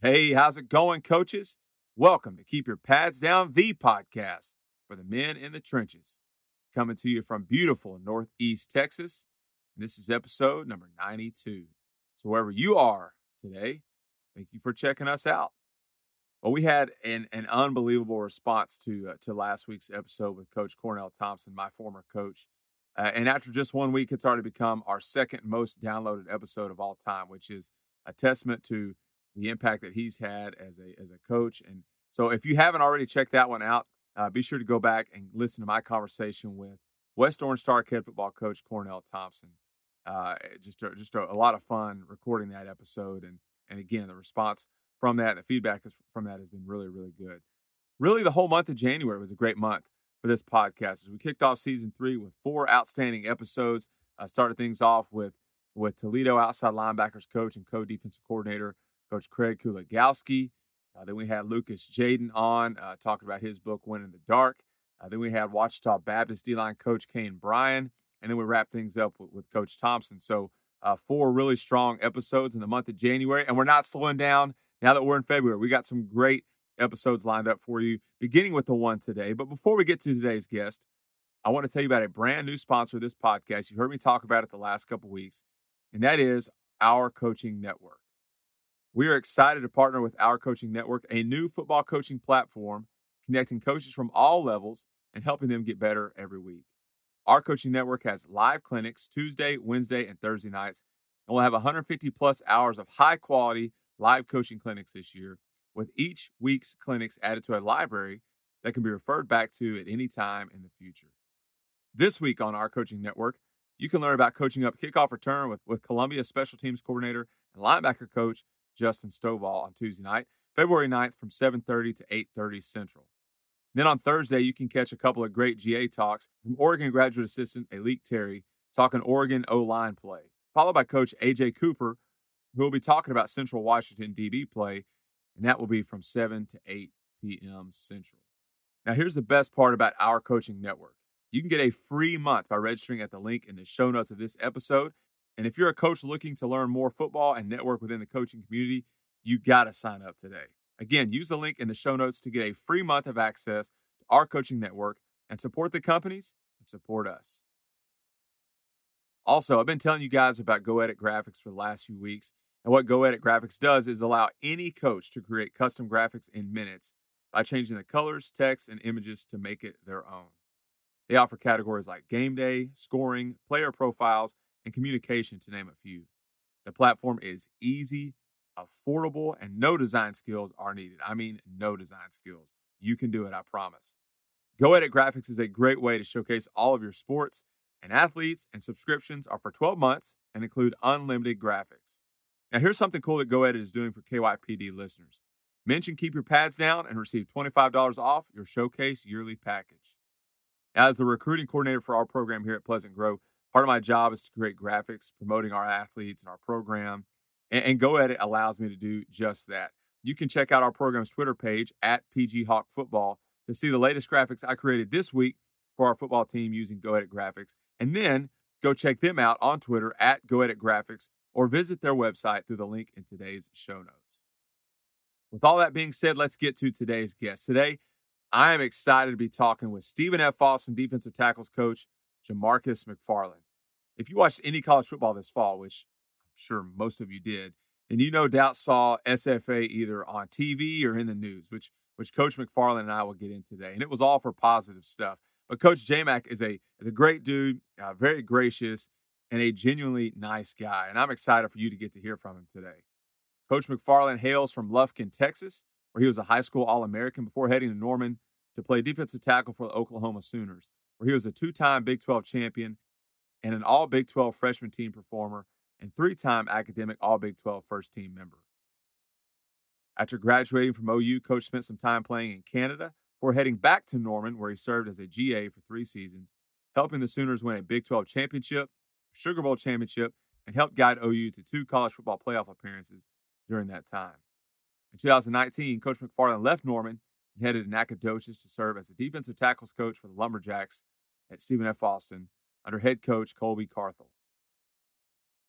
Hey, how's it going, coaches? Welcome to Keep Your Pads Down, the podcast for the men in the trenches. Coming to you from beautiful Northeast Texas. And this is episode number 92. So, wherever you are today, thank you for checking us out. Well, we had an, an unbelievable response to uh, to last week's episode with Coach Cornell Thompson, my former coach. Uh, and after just one week, it's already become our second most downloaded episode of all time, which is a testament to the impact that he's had as a as a coach. And so, if you haven't already checked that one out, uh, be sure to go back and listen to my conversation with West Orange-Stark head football coach Cornell Thompson. Uh, just a, just a, a, lot of fun recording that episode, and and again, the response from that, the feedback from that has been really really good. Really, the whole month of January was a great month for this podcast. As we kicked off season three with four outstanding episodes, uh, started things off with with Toledo outside linebackers coach and co defensive coordinator Coach Craig Kuligowski. Uh, then we had Lucas Jaden on uh, talking about his book, When in the Dark. Uh, then we had Ouachita Baptist D line coach Kane Bryan. And then we wrapped things up with, with Coach Thompson. So, uh, four really strong episodes in the month of January. And we're not slowing down now that we're in February. We got some great episodes lined up for you, beginning with the one today. But before we get to today's guest, I want to tell you about a brand new sponsor of this podcast. You heard me talk about it the last couple weeks, and that is our coaching network. We are excited to partner with Our Coaching Network, a new football coaching platform connecting coaches from all levels and helping them get better every week. Our Coaching Network has live clinics Tuesday, Wednesday, and Thursday nights, and we'll have 150 plus hours of high quality live coaching clinics this year, with each week's clinics added to a library that can be referred back to at any time in the future. This week on Our Coaching Network, you can learn about coaching up kickoff return with, with Columbia special teams coordinator and linebacker coach Justin Stovall on Tuesday night, February 9th from 7:30 to 8:30 Central. Then on Thursday, you can catch a couple of great GA talks from Oregon graduate assistant Alik Terry talking Oregon O line play, followed by Coach AJ Cooper, who will be talking about Central Washington DB play, and that will be from 7 to 8 p.m. Central. Now, here's the best part about our coaching network. You can get a free month by registering at the link in the show notes of this episode and if you're a coach looking to learn more football and network within the coaching community, you got to sign up today. Again, use the link in the show notes to get a free month of access to our coaching network and support the companies and support us. Also, I've been telling you guys about Go Edit Graphics for the last few weeks. And what Go Edit Graphics does is allow any coach to create custom graphics in minutes by changing the colors, text, and images to make it their own. They offer categories like game day, scoring, player profiles, and communication, to name a few. The platform is easy, affordable, and no design skills are needed. I mean, no design skills. You can do it, I promise. Go Edit Graphics is a great way to showcase all of your sports and athletes, and subscriptions are for 12 months and include unlimited graphics. Now, here's something cool that Go Edit is doing for KYPD listeners. Mention Keep Your Pads Down and receive $25 off your Showcase yearly package. As the recruiting coordinator for our program here at Pleasant Grove, part of my job is to create graphics promoting our athletes and our program. And, and Go Edit allows me to do just that. You can check out our program's Twitter page at PG Hawk Football to see the latest graphics I created this week for our football team using Go Edit Graphics. And then go check them out on Twitter at Go Edit Graphics or visit their website through the link in today's show notes. With all that being said, let's get to today's guest. Today, I am excited to be talking with Stephen F. Austin defensive tackles coach Jamarcus McFarland. If you watched any college football this fall, which I'm sure most of you did, and you no doubt saw SFA either on TV or in the news, which which Coach McFarland and I will get in today, and it was all for positive stuff. But Coach JMac is a is a great dude, uh, very gracious, and a genuinely nice guy, and I'm excited for you to get to hear from him today. Coach McFarland hails from Lufkin, Texas, where he was a high school All American before heading to Norman to play defensive tackle for the Oklahoma Sooners where he was a two time Big 12 champion and an All Big 12 freshman team performer and three time academic All Big 12 first team member. After graduating from OU, Coach spent some time playing in Canada before heading back to Norman, where he served as a GA for three seasons, helping the Sooners win a Big 12 championship, Sugar Bowl championship, and helped guide OU to two college football playoff appearances during that time. In 2019, Coach McFarland left Norman headed to Nacogdoches to serve as the defensive tackles coach for the Lumberjacks at Stephen F. Austin under head coach Colby Carthel.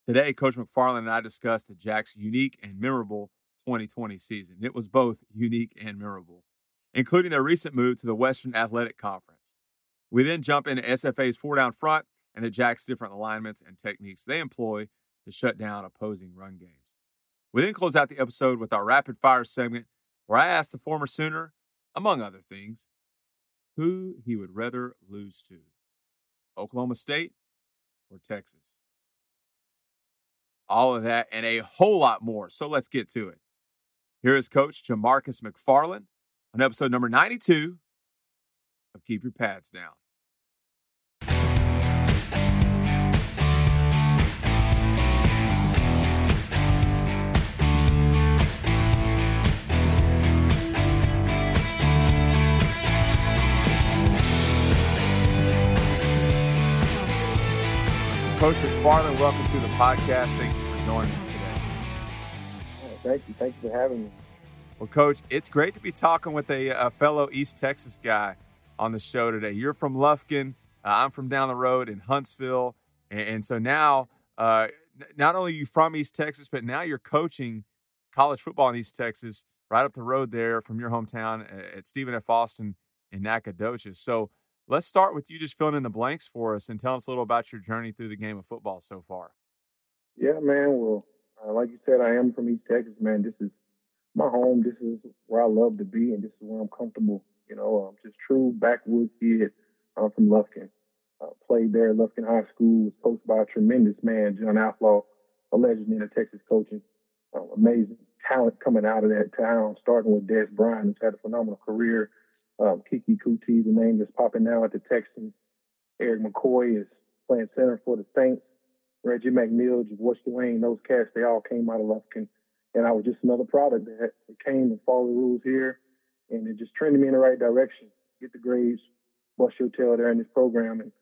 Today, Coach McFarland and I discussed the Jacks' unique and memorable 2020 season. It was both unique and memorable, including their recent move to the Western Athletic Conference. We then jump into SFA's four down front and the Jack's different alignments and techniques they employ to shut down opposing run games. We then close out the episode with our rapid fire segment where I ask the former Sooner, among other things, who he would rather lose to Oklahoma State or Texas. All of that and a whole lot more. So let's get to it. Here is Coach Jamarcus McFarland on episode number 92 of Keep Your Pads Down. Coach McFarland, welcome to the podcast. Thank you for joining us today. Thank you. Thank you for having me. Well, Coach, it's great to be talking with a, a fellow East Texas guy on the show today. You're from Lufkin. Uh, I'm from down the road in Huntsville. And, and so now, uh, not only are you from East Texas, but now you're coaching college football in East Texas, right up the road there from your hometown at Stephen F. Austin in Nacogdoches. So Let's start with you just filling in the blanks for us and tell us a little about your journey through the game of football so far. Yeah, man. Well, uh, like you said, I am from East Texas, man. This is my home. This is where I love to be, and this is where I'm comfortable. You know, I'm just true backwoods kid. I'm from Lufkin. Uh, played there at Lufkin High School. Was coached by a tremendous man, John Outlaw, a legend in the Texas coaching. Uh, amazing talent coming out of that town, starting with Dez Bryant, who's had a phenomenal career um, Keke Coutee, the name that's popping now at the Texans. Erik McCoy is playing center for the Saints. Reggie McNeal, George Dwayne, those cats, they all came out of Lufkin. And I was just another product that came and followed the rules here. And it just trended me in the right direction. Get the grades, bust your tail there in this program. And,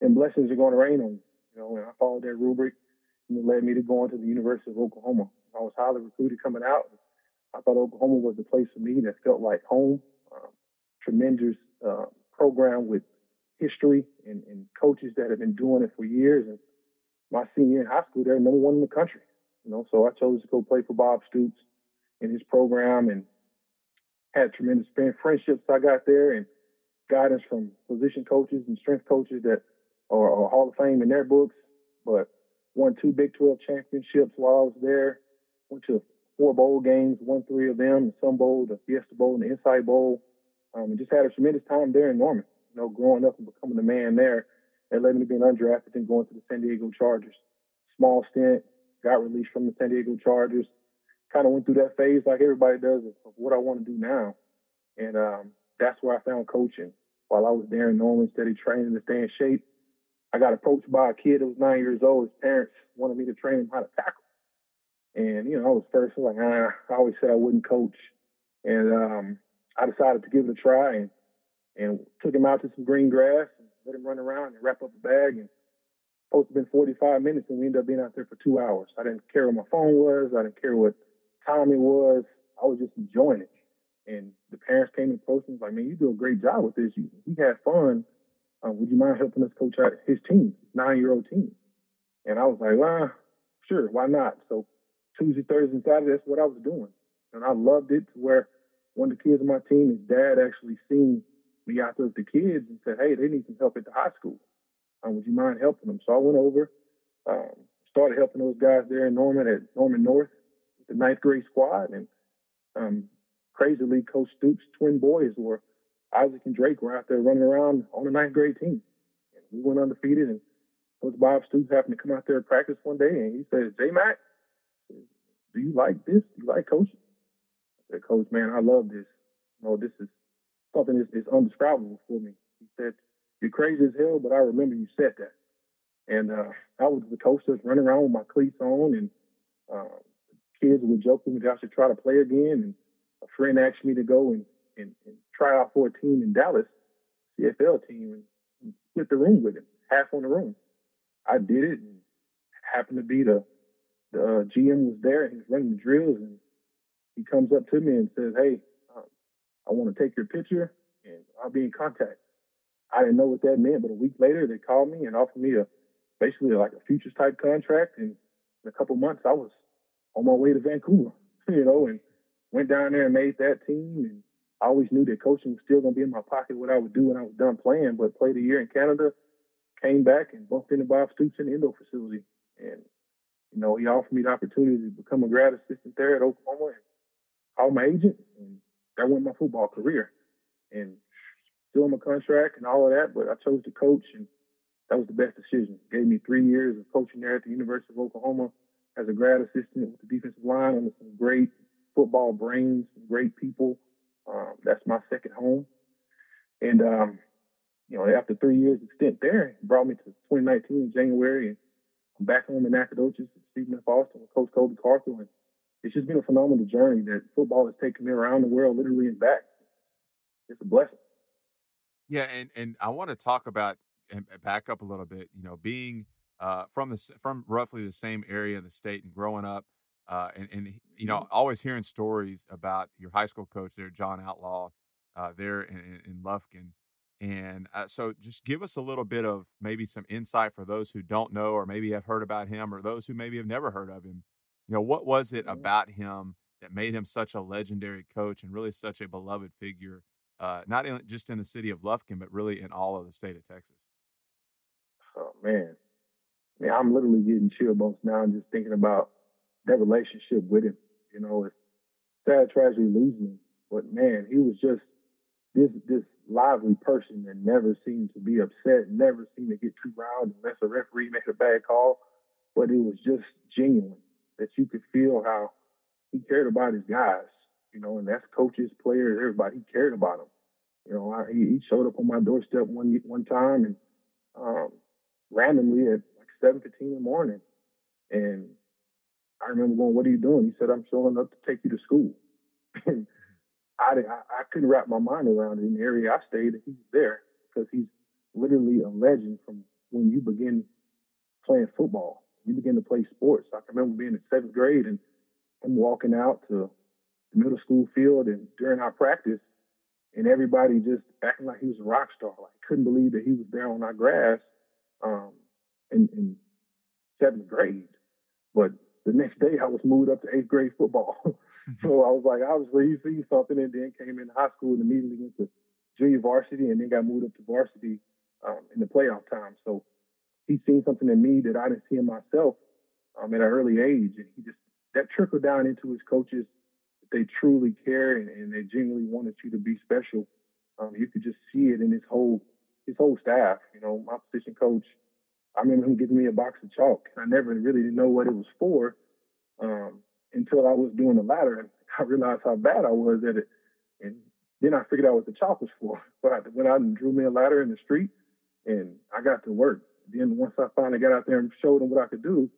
and blessings are going to rain on you. You know, and I followed that rubric and it led me to going to the University of Oklahoma. I was highly recruited coming out. I thought Oklahoma was the place for me that felt like home. Tremendous uh, program with history and, and, coaches that have been doing it for years. And my senior in high school, they're number one in the country. You know, so I chose to go play for Bob Stoops in his program and had tremendous friendships I got there and guidance from position coaches and strength coaches that are, are Hall of Fame in their books. But won two Big 12 championships while I was there. Went to four bowl games, won three of them, the Sun Bowl, the Fiesta Bowl, and the Insight Bowl. Um, and just had a tremendous time there in Norman. You know, growing up and becoming a man there, and led me to being undrafted and going to the San Diego Chargers. Small stint, got released from the San Diego Chargers. Kind of went through that phase like everybody does of, of what I want to do now, and um, that's where I found coaching. While I was there in Norman, steady training to stay in shape, I got approached by a kid that was nine years old. His parents wanted me to train him how to tackle. And, you know, I was first I was like, ah, I always said I wouldn't coach. And um, I decided to give it a try and and took him out to some green grass and let him run around and wrap up a bag and supposed to been 45 minutes and we ended up being out there for two hours. I didn't care what my phone was. I didn't care what time it was. I was just enjoying it. And the parents came and approached me like, man, you do a great job with this. You, we had fun. Um, would you mind helping us coach out his team, nine-year-old team? And I was like, well, sure, why not? So Tuesday, Thursday, and Saturday, that's what I was doing. And I loved it to where one of the kids on my team, his dad actually seen me out there with the kids and said, "Hey, they need some help at the high school. Um, would you mind helping them?" So I went over, um, started helping those guys there in Norman at Norman North, the ninth grade squad, and um, crazily, Coach Stoops' twin boys were Isaac and Drake were out there running around on the ninth grade team. And we went undefeated, and Coach Bob Stoops happened to come out there and practice one day, and he said, "J Mac, do you like this? Do you like coaching?" Said, Coach, man, I love this. You know, this is something that's, that's undescribable for me. He said, You're crazy as hell, but I remember you said that. And uh, I was the coach that's running around with my cleats on, and uh, kids would joke with me that I should try to play again. And a friend asked me to go and, and, and try out for a team in Dallas, CFL team, and, and split the room with him, half on the room. I did it, and happened to be the the uh, GM was there, and he was running the drills, and he comes up to me and says, "Hey, um, I want to take your picture, and I'll be in contact." I didn't know what that meant, but a week later they called me and offered me a basically like a futures type contract, and in a couple months I was on my way to Vancouver. you know, and went down there and made that team. And I always knew that coaching was still going to be in my pocket, what I would do when I was done playing. But played a year in Canada, came back and bumped into Bob Stoops in the indoor facility. And, you know, he offered me the opportunity to become a grad assistant there at Oklahoma and called my agent. And that went my football career. And still in my contract and all of that, but I chose to coach and that was the best decision. Gave me three years of coaching there at the University of Oklahoma as a grad assistant with the defensive line under some great football brains, some great people. Um, that's my second home. And, um, you know, after three years of stint there, it brought me to 2019 in January, and I'm back home in Nacogdoches Stephen F. Austin with Coach Colby Carthel. And it's just been a phenomenal journey that football has taken me around the world, literally and back. It's a blessing. Yeah, and and I want to talk about and back up a little bit. You know, being uh, from the from roughly the same area of the state and growing up, uh, and, and you know, mm-hmm. always hearing stories about your high school coach there, John Outlaw, uh, there in, in Lufkin. And uh, so, just give us a little bit of maybe some insight for those who don't know, or maybe have heard about him, or those who maybe have never heard of him. You know, what was it mm-hmm. about him that made him such a legendary coach and really such a beloved figure uh, not in, just in the city of Lufkin, but really in all of the state of Texas? Oh man, man, I'm literally getting chill bumps now just thinking about that relationship with him. You know, it's sad tragedy losing him, but man, he was just this this lively person that never seemed to be upset, never seemed to get too riled unless a referee made a bad call. But it was just genuine that you could feel how he cared about his guys you know, and that's coaches, players, everybody. He cared about them. You know, I, he showed up on my doorstep one one time and um, randomly at like seven fifteen in the morning, and I remember going, "What are you doing?" He said, "I'm showing up to take you to school." and I, I, I couldn't wrap my mind around it. In the area I stayed, he was there because he's literally a legend from when you begin playing football. You begin to play sports. I can remember being in seventh grade and him walking out to the middle school field and during our practice, and everybody just acting like he was a rock star. Like couldn't believe that he was there on our grass um, in, in seventh grade. But the next day, I was moved up to eighth grade football. so I was like, obviously, he sees something, and then came in high school and immediately went to junior varsity, and then got moved up to varsity um, in the playoff time. So he's seen something in me that I didn't see in myself um, at an early age, and he just that trickled down into his coaches they truly care and, and, they genuinely wanted you to be special. Um, you could just see it in his whole his whole staff. You know, my position coach. I remember him giving me a box of chalk. And I never really didn't know what it was for um, until I was doing the ladder, and I realized how bad I was at it. And then I figured out what the chalk was for. But I went out and drew me a ladder in the street, and I got to work. Then once I finally got out there and showed him what I could do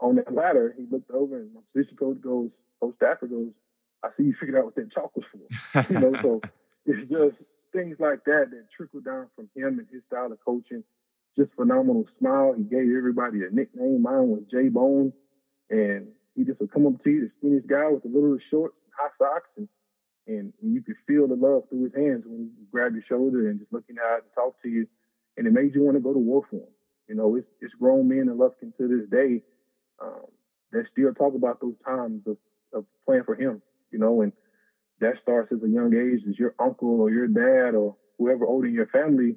on that ladder, he looked over and my position coach goes, Coach Stafford goes, I see you figured out what that chalk was for. you know, so it's just things like that that trickle down from him and his style of coaching. Just phenomenal smile. He gave everybody a nickname. Mine was J Bone, and he just would come up to you, the skinniest guy with the little shorts, and high socks, and, and and you could feel the love through his hands when he grabbed your shoulder and just looking out and talk to you, and it made you want to go to war for him. You know, it's it's grown men in Lufkin to this day um, that still talk about those times of of playing for him you know, and that starts as a young age as your uncle or your dad or whoever older in your family,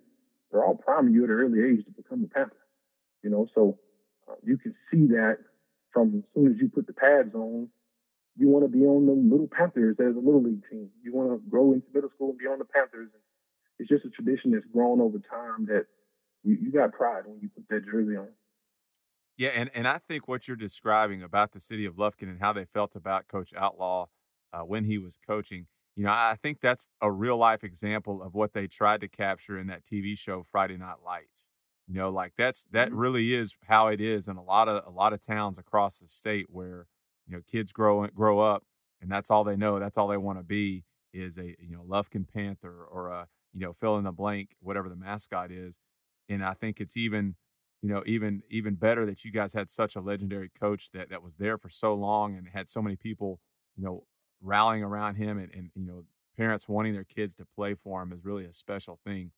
they're all priming you at an early age to become a Panther, you know, so uh, you can see that from as soon as you put the pads on, you want to be on the little Panthers as a little league team. You want to grow into middle school and be on the Panthers. It's just a tradition that's grown over time that you, you got pride when you put that jersey on. Yeah, and, and I think what you're describing about the city of Lufkin and how they felt about Coach Outlaw uh, when he was coaching. You know, I think that's a real life example of what they tried to capture in that TV show Friday Night Lights. You know, like that's that mm-hmm. really is how it is in a lot of a lot of towns across the state where you know kids grow grow up and that's all they know. That's all they want to be is a you know Lufkin Panther or a you know fill in the blank whatever the mascot is. And I think it's even you know even even better that you guys had such a legendary coach that that was there for so long and had so many people you know rallying around him and, and you know parents wanting their kids to play for him is really a special thing.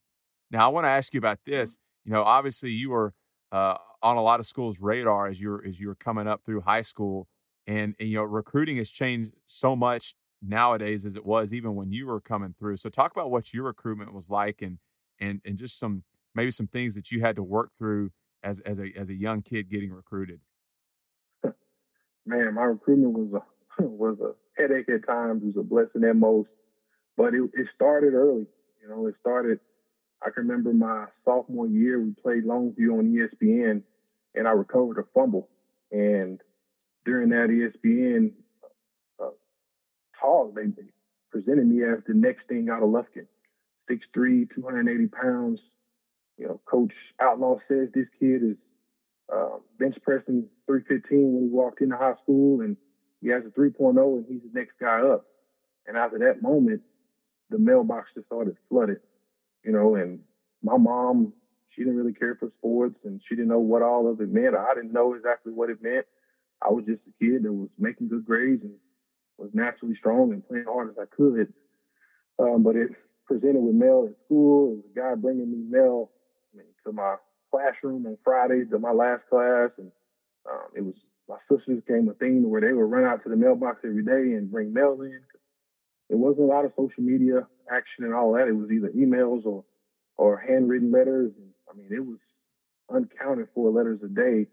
Now I want to ask you about mm-hmm. this. You know, obviously you were uh, on a lot of schools' radar as you're as you were coming up through high school. And, and you know, recruiting has changed so much nowadays as it was even when you were coming through. So talk about what your recruitment was like and and and just some maybe some things that you had to work through as as a as a young kid getting recruited. Man, my recruitment was a was a headache at times, it was a blessing at most. But it, it started early. You know, it started I can remember my sophomore year we played Longview on ESPN and I recovered a fumble. And during that ESPN uh, tall. They, they presented me as the next thing out of Lufkin. 6'3", 280 pounds. You know, Coach Outlaw says this kid is uh, bench pressing 315 when he walked into high school, and he has a 3.0, and he's the next guy up. And after that moment, the mailbox just started flooded. You know, and my mom, she didn't really care for sports, and she didn't know what all of it meant. I didn't know exactly what it meant. I was just a kid that was making good grades and was naturally strong and playing hard as I could. Um, but it presented with mail at school. It was a guy bringing me mail to my classroom on Fridays to my last class, and um, it was my sisters came a thing where they would run out to the mailbox every day and bring mail in. It wasn't a lot of social media action and all that. It was either emails or or handwritten letters. And I mean, it was uncounted for letters a day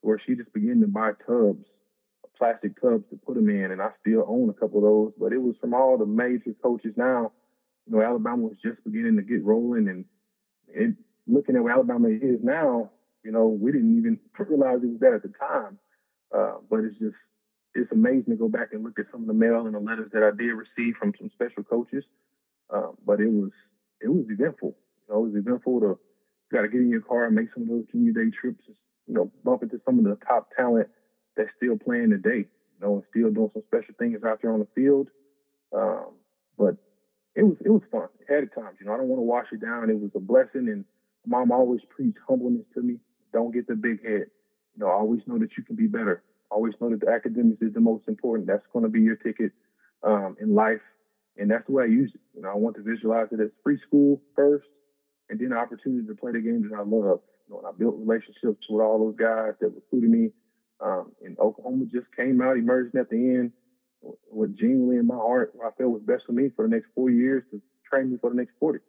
where she just began to buy tubs plastic tubs to put them in, and I still own a couple of those. But it was from all the major coaches. Now, you know, Alabama was just beginning to get rolling, and it, looking at where Alabama is now, you know, we didn't even realize it was that at the time. Uh, but it's just it's amazing to go back and look at some of the mail and the letters that I did receive from some special coaches. Uh, but it was it was eventful. You know, it was eventful to got to get in your car and make some of those junior day trips. You know, bump into some of the top talent that's still playing today, you know, and still doing some special things out there on the field. Um, but it was it was fun ahead of times. You know, I don't want to wash it down. It was a blessing, and mom always preached humbleness to me. Don't get the big head. You know, always know that you can be better. Always know that the academics is the most important. That's going to be your ticket um, in life, and that's the way I use it. You know, I want to visualize it as free school first, and then the opportunity to play the games that I love. You know, and I built relationships with all those guys that recruited me um, and Oklahoma just came out, emerging at the end with genuinely in my heart what I felt was best for me for the next four years to train me for the next 40.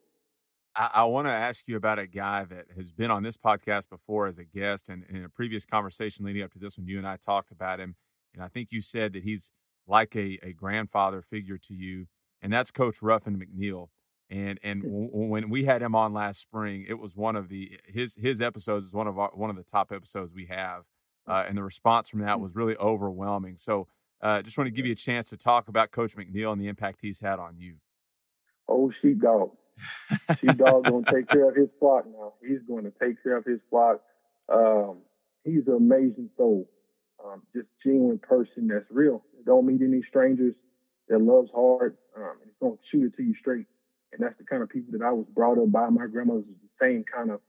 I, I want to ask you about a guy that has been on this podcast before as a guest, and, and in a previous conversation leading up to this one, you and I talked about him, and I think you said that he's like a, a grandfather figure to you, and that's Coach Ruffin McNeill. And and hmm. w- when we had him on last spring, it was one of the his his episodes is one of our, one of the top episodes we have uh, and the response from that mm. was really overwhelming. So, uh, just want to give you a chance to talk about Coach McNeill and the impact he's had on you. Oh, sheepdog. Sheepdog going to take care of his flock now. He's going to take care of his flock. Um, he's an amazing soul, um, just genuine person that's real. Don't meet any strangers. That loves hard. Um, going to shoot it to you straight. And that's the kind of people that I was brought up by. My grandmother's the same kind of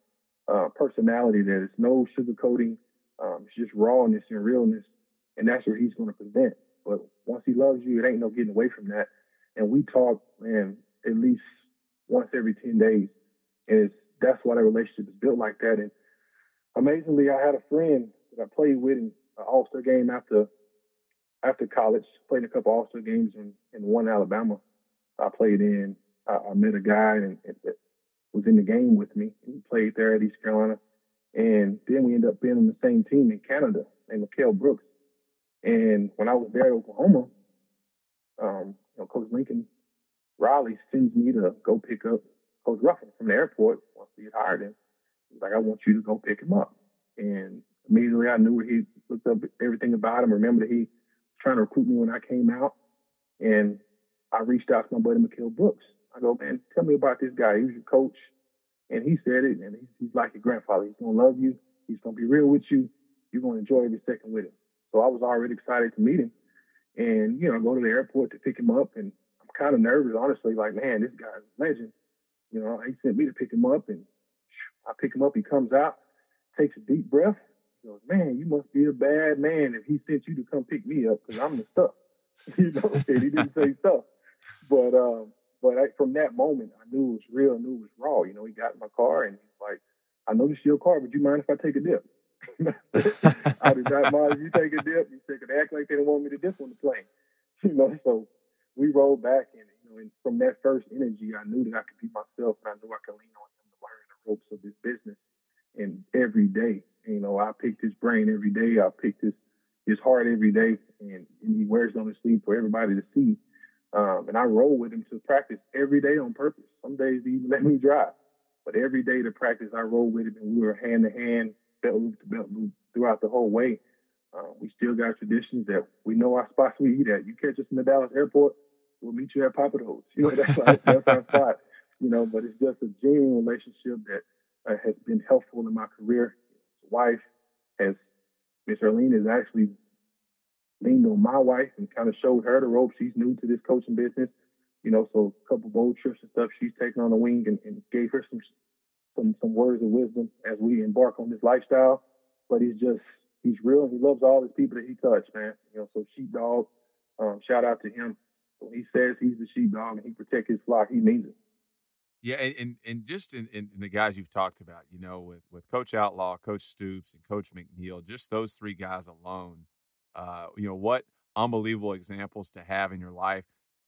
uh, personality. There's no sugarcoating. Um, it's just rawness and realness, and that's what he's going to present. But once he loves you, it ain't no getting away from that. And we talk, man, at least once every ten days, and it's that's why that relationship is built like that. And amazingly, I had a friend that I played with in an All Star game after after college. Played a couple All Star games in, in one Alabama. I played in. I, I met a guy and, and was in the game with me. He played there at East Carolina. And then we ended up being on the same team in Canada named Mikhail Brooks. And when I was there at Oklahoma, um, you know, Coach Lincoln Riley sends me to go pick up Coach Ruffin from the airport once had hired him. He's like, I want you to go pick him up. And immediately I knew he looked up everything about him. Remember that he was trying to recruit me when I came out. And I reached out to my buddy Mikhail Brooks. I go, man, tell me about this guy. He was your coach. And he said it, and he's, he's like your grandfather. He's gonna love you. He's gonna be real with you. You're gonna enjoy every second with him. So I was already excited to meet him, and you know, go to the airport to pick him up. And kind of nervous, honestly. Like, man, this guy's a legend. You know, he sent me to pick him up, and I pick him up. He comes out, takes a deep breath. He goes, "Man, you must be a bad man if he sent you to come pick me up because I'm the stuff." you know, and he didn't say stuff, but um, but I, from that moment, I knew it was real. I knew it was raw. You know, he got in my car and he's like, "I noticed your car, but you mind if I take a dip?" I do not mind if you take a dip. You take it, act like they don't want me to dip on the plane. You know, so we rolled back, and you know, and from that first energy, I knew that I could be myself, and I knew I could lean on him to learn the ropes of this business. And every day, you know, I picked his brain every day. I picked his his heart every day, and, and he wears it on his sleeve for everybody to see. Um, and I roll with him to practice every day on purpose. Some days he let me drive, but every day to practice, I roll with him, and we were hand to hand, belt loop to belt loop throughout the whole way. Uh, we still got traditions that we know our spots we eat at. You catch us in the Dallas airport, we'll meet you at Pappadeaux. You know, that's, our, that's our spot. You know, but it's just a genuine relationship that uh, has been helpful in my career. His wife has, Miss Arlene has actually leaned on my wife and kind of showed her the ropes. She's new to this coaching business, you know, so a couple bold trips and stuff she's taken on the wing and, and gave her some some some words of wisdom as we embark on this lifestyle. But he's just he's real. He loves all his people that he touched, man. You know, so sheepdog. Um, shout out to him. When he says he's the sheepdog and he protects his flock, he means it. Yeah, and and, and just in, in, in, the guys you've talked about, you know, with with Coach Outlaw, Coach Stoops, and Coach McNeill, just those three guys alone, uh, you know, what unbelievable examples to have in your life.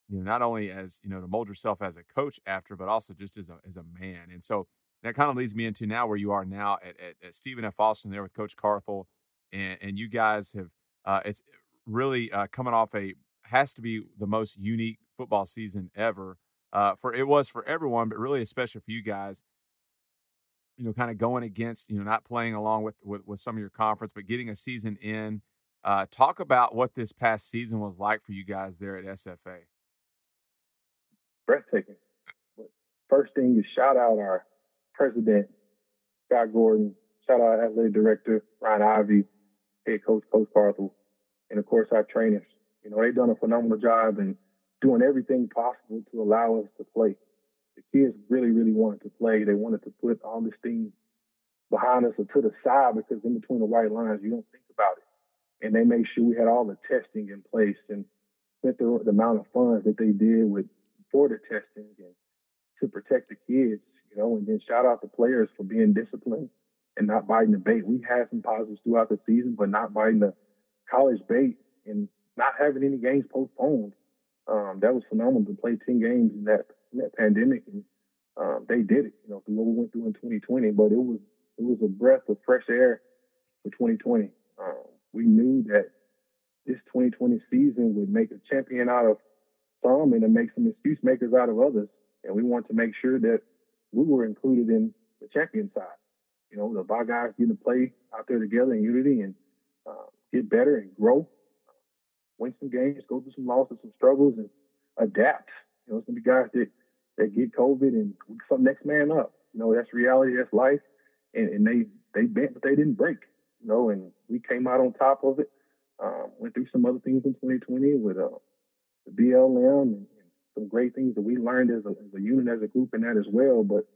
You know, not only as you know to mold yourself as a coach after, but also just as a as a man. And so that kind of leads me into now where you are now at, at, at Stephen F. Austin there with Coach Carthel, and and you guys have uh, it's really uh, coming off a has to be the most unique football season ever. Uh, for it was for everyone, but really especially for you guys. You know, kind of going against you know not playing along with with, with some of your conference, but getting a season in. Uh, talk about what this past season was like for you guys there at SFA. Breathtaking. First thing is shout out our president, Scott Gordon. Shout out athletic director, Ryan Ivey, head coach, Coach Carthel, and of course our trainers. You know, they've done a phenomenal job in doing everything possible to allow us to play. The kids really, really wanted to play. They wanted to put all this thing behind us or to the side because in between the white lines, you don't think about it. And they made sure we had all the testing in place and spent the, the amount of funds that they did with for the testing and to protect the kids you know, and then shout out the players for being disciplined and not biting the bait. We had some positives throughout the season, but not biting the college bait and not having any games postponed. Um, that was phenomenal to play 10 games in that, in that pandemic. And um, they did it, you know, through what we went through in 2020. But it was it was a breath of fresh air for 2020. Um, we knew that this 2020 season would make a champion out of some and to make some excuse makers out of others. And we want to make sure that we were included in the champion side. You know, the our guys getting to play out there together in unity and uh, get better and grow, win some games, go through some losses, some struggles, and adapt. You know, it's gonna be guys that that get COVID and some next man up. You know, that's reality, that's life, and, and they they bent, but they didn't break. You know, and we came out on top of it. Um, went through some other things in 2020 with uh, the BLM and, some great things that we learned as a, as a unit, as a group, in that as well. But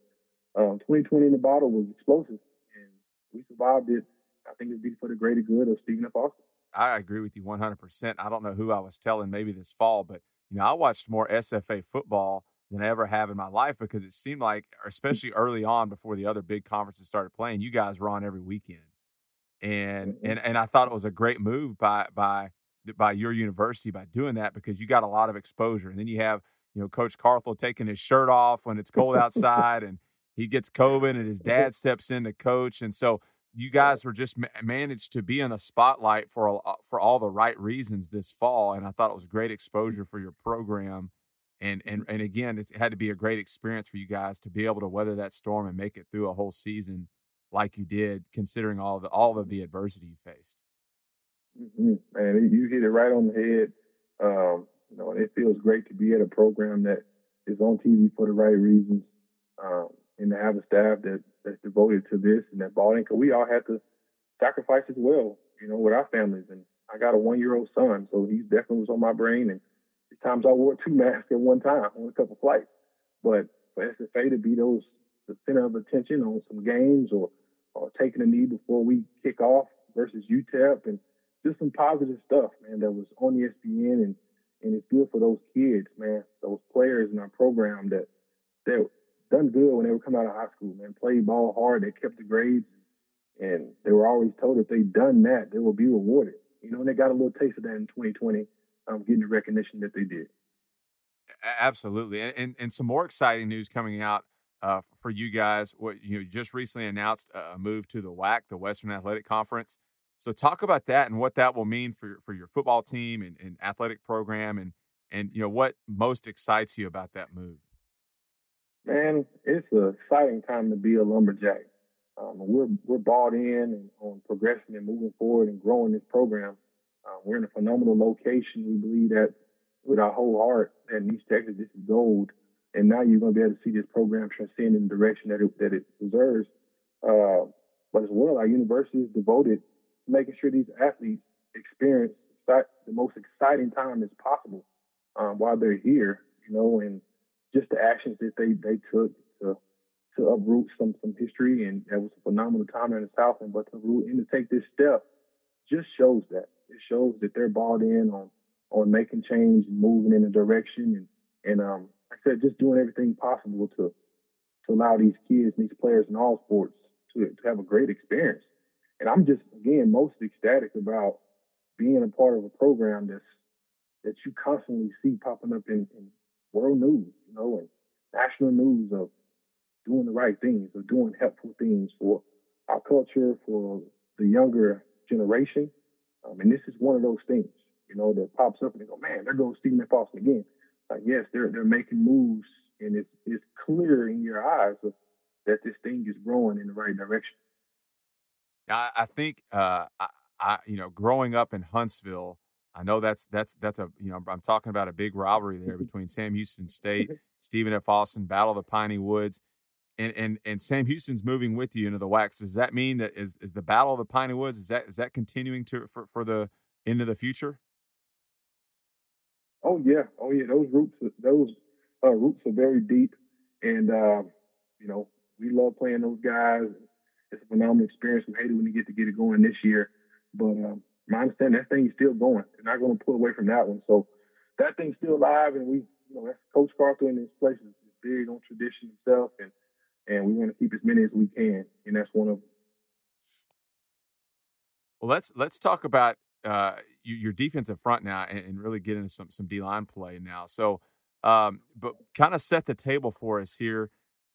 um, 2020 in the bottle was explosive, and we survived it. I think it's for the greater good of Stephen F. Austin. I agree with you 100%. I don't know who I was telling maybe this fall, but you know, I watched more SFA football than I ever have in my life because it seemed like, especially early on before the other big conferences started playing, you guys were on every weekend. And mm-hmm. and and I thought it was a great move by by by your university by doing that because you got a lot of exposure. And then you have, you know, Coach Carthel taking his shirt off when it's cold outside and he gets COVID and his dad steps in to coach. And so you guys were just managed to be in the spotlight for uh, for all the right reasons this fall. And I thought it was great exposure for your program. And and and again, it had to be a great experience for you guys to be able to weather that storm and make it through a whole season like you did, considering all the all of the adversity you faced. Mm-hmm. Man, you hit it right on the head. Um, you know, it feels great to be at a program that is on TV for the right reasons, um, and to have a staff that that's devoted to this and that bought in. Because we all had to sacrifice as well, you know, with our families. And I got a one-year-old son, so he definitely was on my brain. And times I wore two masks at one time on a couple flights. But for SFA to be those the center of attention on some games or or taking a knee before we kick off versus UTEP and just some positive stuff, man, that was on ESPN and and it's good for those kids, man, those players in our program that that done good when they were coming out of high school, man, played ball hard, they kept the grades, And they were always told if they'd done that, they will be rewarded. You know, and they got a little taste of that in 2020, um, getting the recognition that they did. Absolutely, and and some more exciting news coming out uh, for you guys. What you know, just recently announced a move to the WAC, the Western Athletic Conference. So talk about that and what that will mean for for your football team and, and athletic program, and and you know what most excites you about that move. Man, it's an exciting time to be a lumberjack. Um, we're we're bought in on progressing and moving forward and growing this program. Uh, we're in a phenomenal location. We believe that with our whole heart that East Texas this is gold, and now you're going to be able to see this program transcend in the direction that it that it deserves. Uh, but as well, our university is devoted to making sure these athletes experience the most exciting time as possible um, while they're here. You know, and just the actions that they they took to to uproot some some history, and that was a phenomenal time in the South. And but to root and to take this step just shows that it shows that they're bought in on on making change and moving in a direction, and and um, like I said, just doing everything possible to to allow these kids and these players in all sports to to have a great experience. And I'm just again most ecstatic about being a part of a program that's that you constantly see popping up in, in world news, you know, and national news of doing the right things of doing helpful things for our culture, for the younger generation. Um, and this is one of those things, you know, that pops up and they go, man, there goes Stephen F. Austin again. Like, yes, they're they're making moves, and it's it's clear in your eyes of, that this thing is growing in the right direction. I, I think uh, I, I, you know, growing up in Huntsville, I know that's that's that's a you know I'm talking about a big rivalry there between Sam Houston State, Stephen F. Austin, Battle of the Piney Woods and and and Sam Houston's moving with you into the WACs. Does that mean that is is the battle of the Piney Woods is that is that continuing to for for the into the future? Oh yeah, oh yeah. Those roots those uh, roots are very deep, and uh, you know we love playing those guys. It's a phenomenal experience. We hate it when you get to get it going this year, but um, my understanding that thing is still going. They're not going to pull away from that one. So that thing's still alive, and we you know that's Coach Carthel in his place is big on tradition himself and and we want to keep as many as we can, and that's one of them. Well, let's let's talk about uh, you, your defensive front now, and, and, really get into some some D line play now. So, um, but kind of set the table for us here.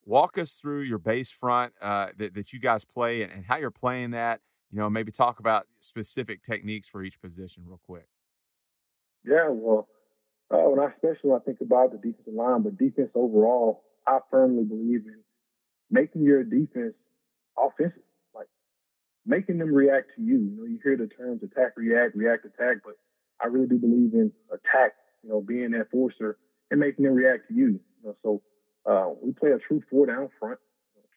Walk us through your base front uh, that that you guys play and, and how you're playing that. You know, maybe talk about specific techniques for each position, real quick. Yeah, well, uh, when I especially when I think about the defensive line, but defense overall, I firmly believe in making your defense offensive, like making them react to you. You know, you hear the terms attack, react, react, attack, but I really do believe in attack, you know, being that forcer and making them react to you. You know, so uh, we play a true four down front,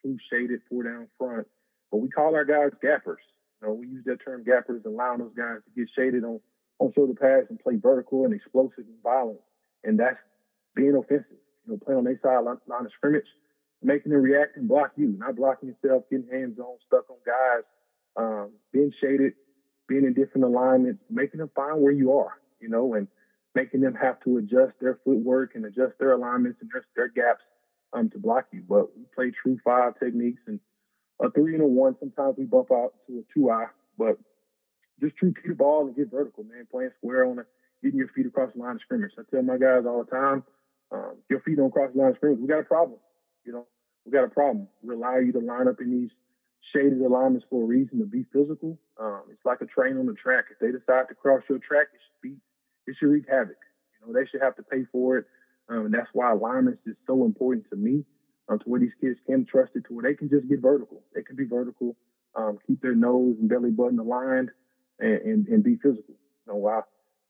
true shaded four down front, but we call our guys gappers. Know, we use that term gappers, allowing those guys to get shaded on on shoulder pads and play vertical and explosive and violent, and that's being offensive. You know, playing on their side line, line of scrimmage making them react and block you, not blocking yourself, getting hands on, stuck on guys, um, being shaded, being in different alignments, making them find where you are, you know, and making them have to adjust their footwork and adjust their alignments and their, their gaps um, to block you. But we play true five techniques and a three and a one. Sometimes we bump out to a two eye, but just true keep the ball and get vertical, man. Playing square on it, getting your feet across the line of scrimmage. I tell my guys all the time, um, your feet don't cross the line of scrimmage. We got a problem. You know, we got a problem. We allow you to line up in these shaded alignments for a reason to be physical. Um, it's like a train on the track. If they decide to cross your track, it should be it should wreak havoc. You know, they should have to pay for it. Um, and that's why alignments is so important to me. Um, to where these kids can trust it, to where they can just get vertical. They can be vertical, um, keep their nose and belly button aligned, and, and, and be physical. You know, I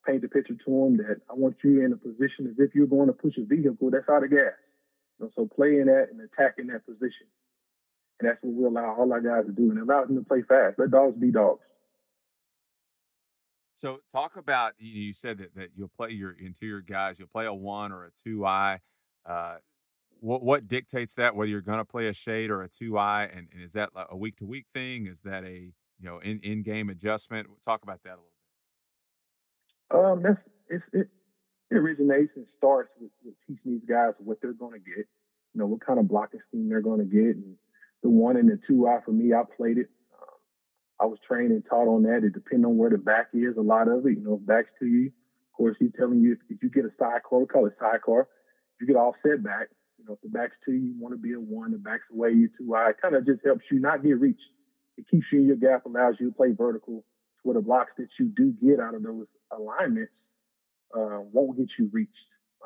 paint the picture to them that I want you in a position as if you're going to push a vehicle that's out of gas. You know, so playing that and attacking that position. And that's what we allow all our guys to do. And it allows them to play fast. Let dogs be dogs. So talk about you said that, that you'll play your interior guys, you'll play a one or a two eye. Uh, what what dictates that whether you're going to play a shade or a two eye, and, and is that a week to week thing? Is that a you know in in game adjustment? Talk about that a little bit. Um, that's it's it originates and starts with, with teaching these guys what they're going to get, you know, what kind of blocking scheme they're going to get. And the one and the two eye for me, I played it. Um, I was trained and taught on that. It depends on where the back is. A lot of it, you know, back's to you. Of course, he's telling you if, if you get a sidecar, we call it sidecar. If you get offset back, you know, if the back's to you, want to be a one. The back's away, you two eye. It kind of just helps you not get reached. It keeps you in your gap, allows you to play vertical to where the blocks that you do get out of those alignments uh, won't get you reached,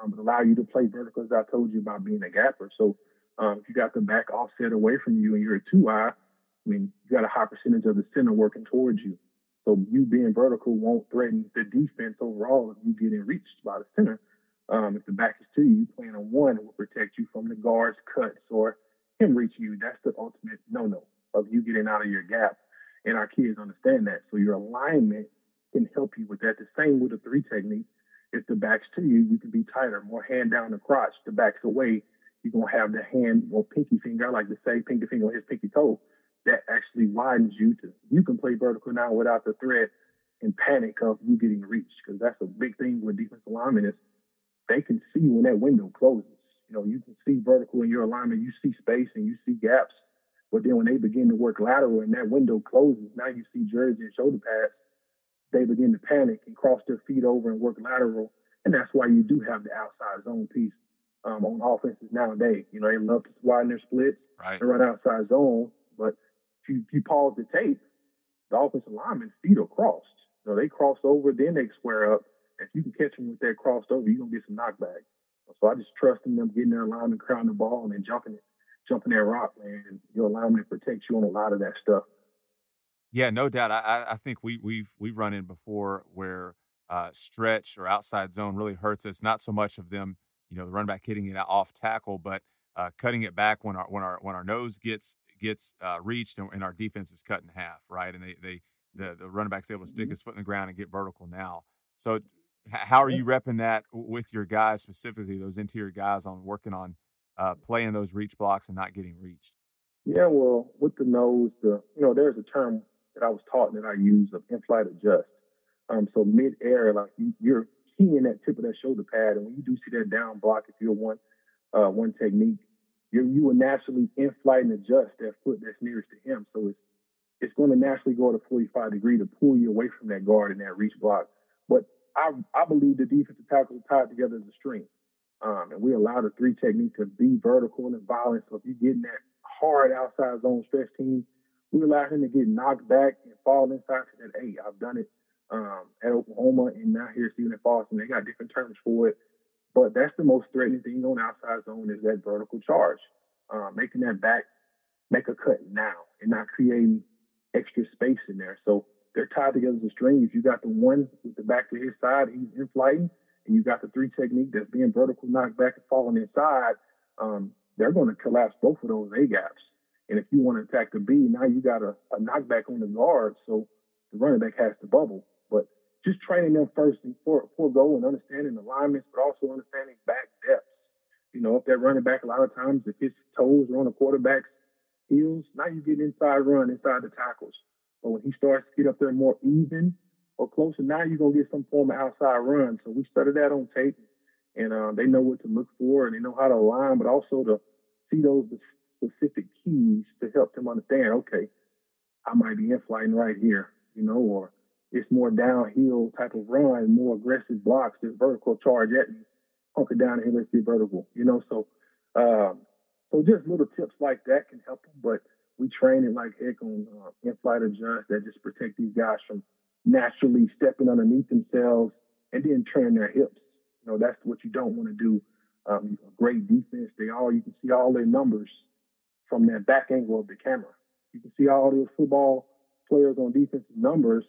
um, but allow you to play vertical, as I told you about being a gapper. So um, if you got the back offset away from you and you're a two eye, I mean, you got a high percentage of the center working towards you. So you being vertical won't threaten the defense overall if you getting reached by the center. Um, if the back is to you, playing a one, will protect you from the guard's cuts or him reaching you. That's the ultimate no-no of you getting out of your gap. And our kids understand that. So your alignment can help you with that. The same with the three technique. If the back's to you, you can be tighter, more hand down the crotch. The back's away, you're gonna have the hand or pinky finger, I like to say pinky finger on his pinky toe that actually widens you to you can play vertical now without the threat and panic of you getting reached because that's a big thing with defensive alignment is they can see when that window closes. You know, you can see vertical in your alignment, you see space and you see gaps. But then when they begin to work lateral and that window closes, now you see jersey and shoulder pads, they begin to panic and cross their feet over and work lateral. And that's why you do have the outside zone piece um, on offenses nowadays. You know, they love to widen their splits right. and run outside zone. But if you, if you pause the tape, the offensive linemen feet are crossed. You know, they cross over, then they square up. If you can catch them with that crossed over, you're gonna get some knockback. So I just trust in them getting their alignment, crowding the ball, and then jumping it, jumping that rock, man. Your alignment protects you on a lot of that stuff. Yeah, no doubt. I, I think we we've we've run in before where uh, stretch or outside zone really hurts us. Not so much of them, you know, the run back hitting it off tackle, but uh, cutting it back when our when our when our nose gets gets uh, reached and, and, our defense is cut in half, right? And they they the the running back's able to stick mm-hmm. his foot in the ground and get vertical now. So how are you repping that with your guys specifically, those interior guys on working on uh, playing those reach blocks and not getting reached? Yeah, well, with the nose, the you know, there's a term that I was taught that I use of in-flight adjust. Um, so mid-air, like you, are keying that tip of that shoulder pad, and when you do see that down block, if you're one uh, one technique, you you will naturally in-flight and adjust that foot that's nearest to him. So it's it's going to naturally go at a 45 degree to pull you away from that guard and that reach block. But I I believe the defensive tackles are tied together as a string. Um, and we allow the three technique to be vertical and violent. So if you're getting that hard outside zone stretch team, we allow him to get knocked back and fall inside to that eight. I've done it um, at Oklahoma and now here Stephen F. Austin. They got different terms for it. But that's the most threatening thing on outside zone is that vertical charge. Uh, making that back make a cut now and not creating extra space in there. So they're tied together as a string. If you got the one with the back to his side, he's in flighting, and you got the three technique that's being vertical, knocked back, and falling inside, um, they're going to collapse both of those A gaps. And if you want to attack the B, now you got a, a knockback on the guard, so the running back has to bubble. But just training them first and for, forego and understanding alignments, but also understanding back depths. You know, if that running back a lot of times, if his toes are on the quarterback's heels, now you get inside run inside the tackles. But when he starts to get up there more even or closer, now you're gonna get some form of outside run. So we studied that on tape, and uh, they know what to look for and they know how to align, but also to see those specific keys to help them understand. Okay, I might be in flighting right here, you know, or it's more downhill type of run, more aggressive blocks, this vertical charge at me, hunker down here, let's get vertical, you know. So, um, so just little tips like that can help them, but we train it like heck on uh, in-flight adjust that just protect these guys from naturally stepping underneath themselves and then train their hips. You know, that's what you don't want to do. Um, great defense. They all you can see all their numbers from that back angle of the camera. You can see all those football players on defensive numbers.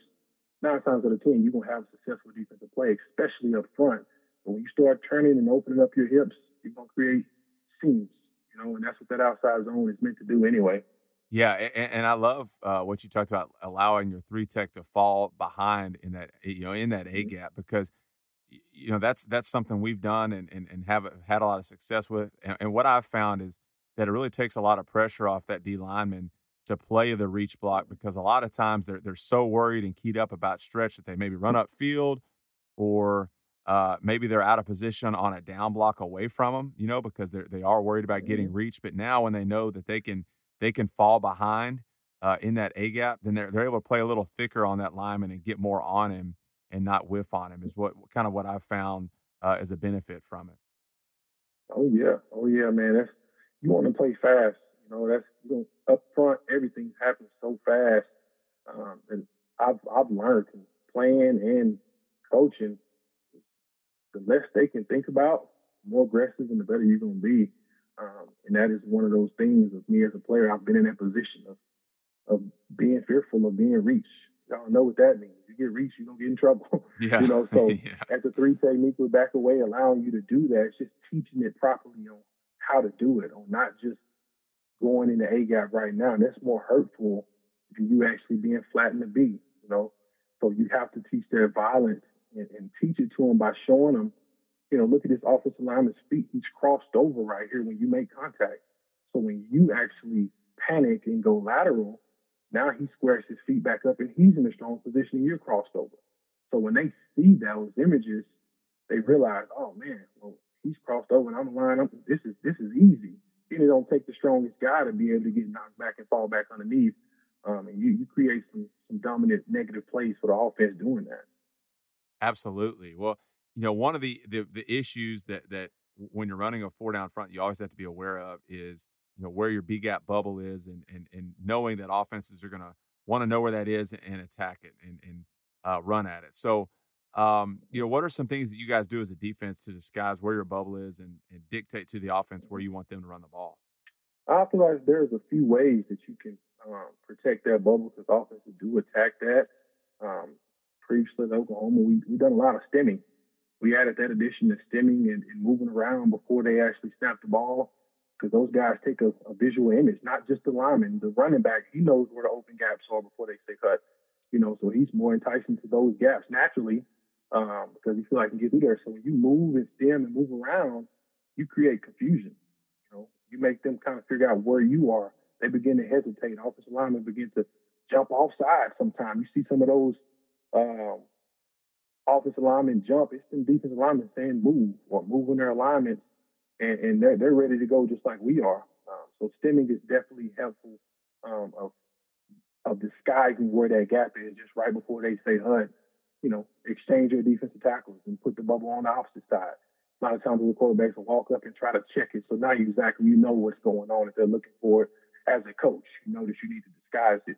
Nine times out of ten, you're gonna have a successful defensive play, especially up front. But when you start turning and opening up your hips, you're gonna create seams. You know, and that's what that outside zone is meant to do anyway. Yeah, and, and I love uh, what you talked about allowing your three tech to fall behind in that you know in that A mm-hmm. gap because you know that's that's something we've done and, and, and have had a lot of success with. And, and, what I've found is that it really takes a lot of pressure off that D lineman to play the reach block because a lot of times they're they're so worried and keyed up about stretch that they maybe run up field or uh, maybe they're out of position on a down block away from them, you know, because they they are worried about getting mm-hmm. But now when they know that they can they can fall behind uh, in that A gap, then they're they're able to play a little thicker on that lineman and get more on him and not whiff on him. Is what kind of what I've found uh, as a benefit from it. Oh yeah, oh yeah, man. That's you want to play fast. You know, that's you know, up front. Everything happens so fast, um, and I've I've learned playing and coaching. The less they can think about, the more aggressive and the better you're gonna be. Um, and that is one of those things of me as a player. I've been in that position of of being fearful of being reached. Y'all know what that means. You get reached, you're gonna get in trouble. Yeah. you know, so yeah. at the three technique with back away, allowing you to do that, it's just teaching it properly on how to do it, on not just going in the A gap right now. And that's more hurtful than you actually being flat in the B, you know. So you have to teach their violence and, and teach it to them by showing them, you know, look at this offensive lineman's feet. He's crossed over right here when you make contact. So when you actually panic and go lateral, now he squares his feet back up and he's in a strong position and you're crossed over. So when they see those images, they realize, oh man, well, he's crossed over and I'm lying. I'm, this is this is easy. And it don't take the strongest guy to be able to get knocked back and fall back underneath. Um, and you, you create some some dominant negative plays for the offense doing that. Absolutely. Well, you know, one of the, the the issues that that when you're running a four down front, you always have to be aware of is you know where your B gap bubble is, and and and knowing that offenses are going to want to know where that is and attack it and and uh, run at it. So, um, you know, what are some things that you guys do as a defense to disguise where your bubble is and, and dictate to the offense where you want them to run the ball? I feel like there's a few ways that you can um, protect that bubble because offenses do attack that. Um, previously in Oklahoma, we we done a lot of stemming. We added that addition of stemming and, and moving around before they actually snap the ball because those guys take a, a, visual image, not just the lineman, the running back. He knows where the open gaps are before they say cut. You know, so he's more enticing to those gaps naturally um, because he feel like he can get through there. So when you move and stem and move around, you create confusion. You know, you make them kind of figure out where you are. They begin to hesitate. Offensive linemen begin to jump off sides sometimes. You see some of those um, offensive linemen jump. It's them defensive linemen saying move or moving their alignments and, and they're, they're ready to go just like we are. Um, so stemming is definitely helpful um, of of disguising where that gap is just right before they say HUD. You know, exchange your defensive tackles and put the bubble on the opposite side. A lot of times the quarterbacks will walk up and try to check it. So now you exactly you know what's going on if they're looking for it as a coach. You know that you need to disguise it.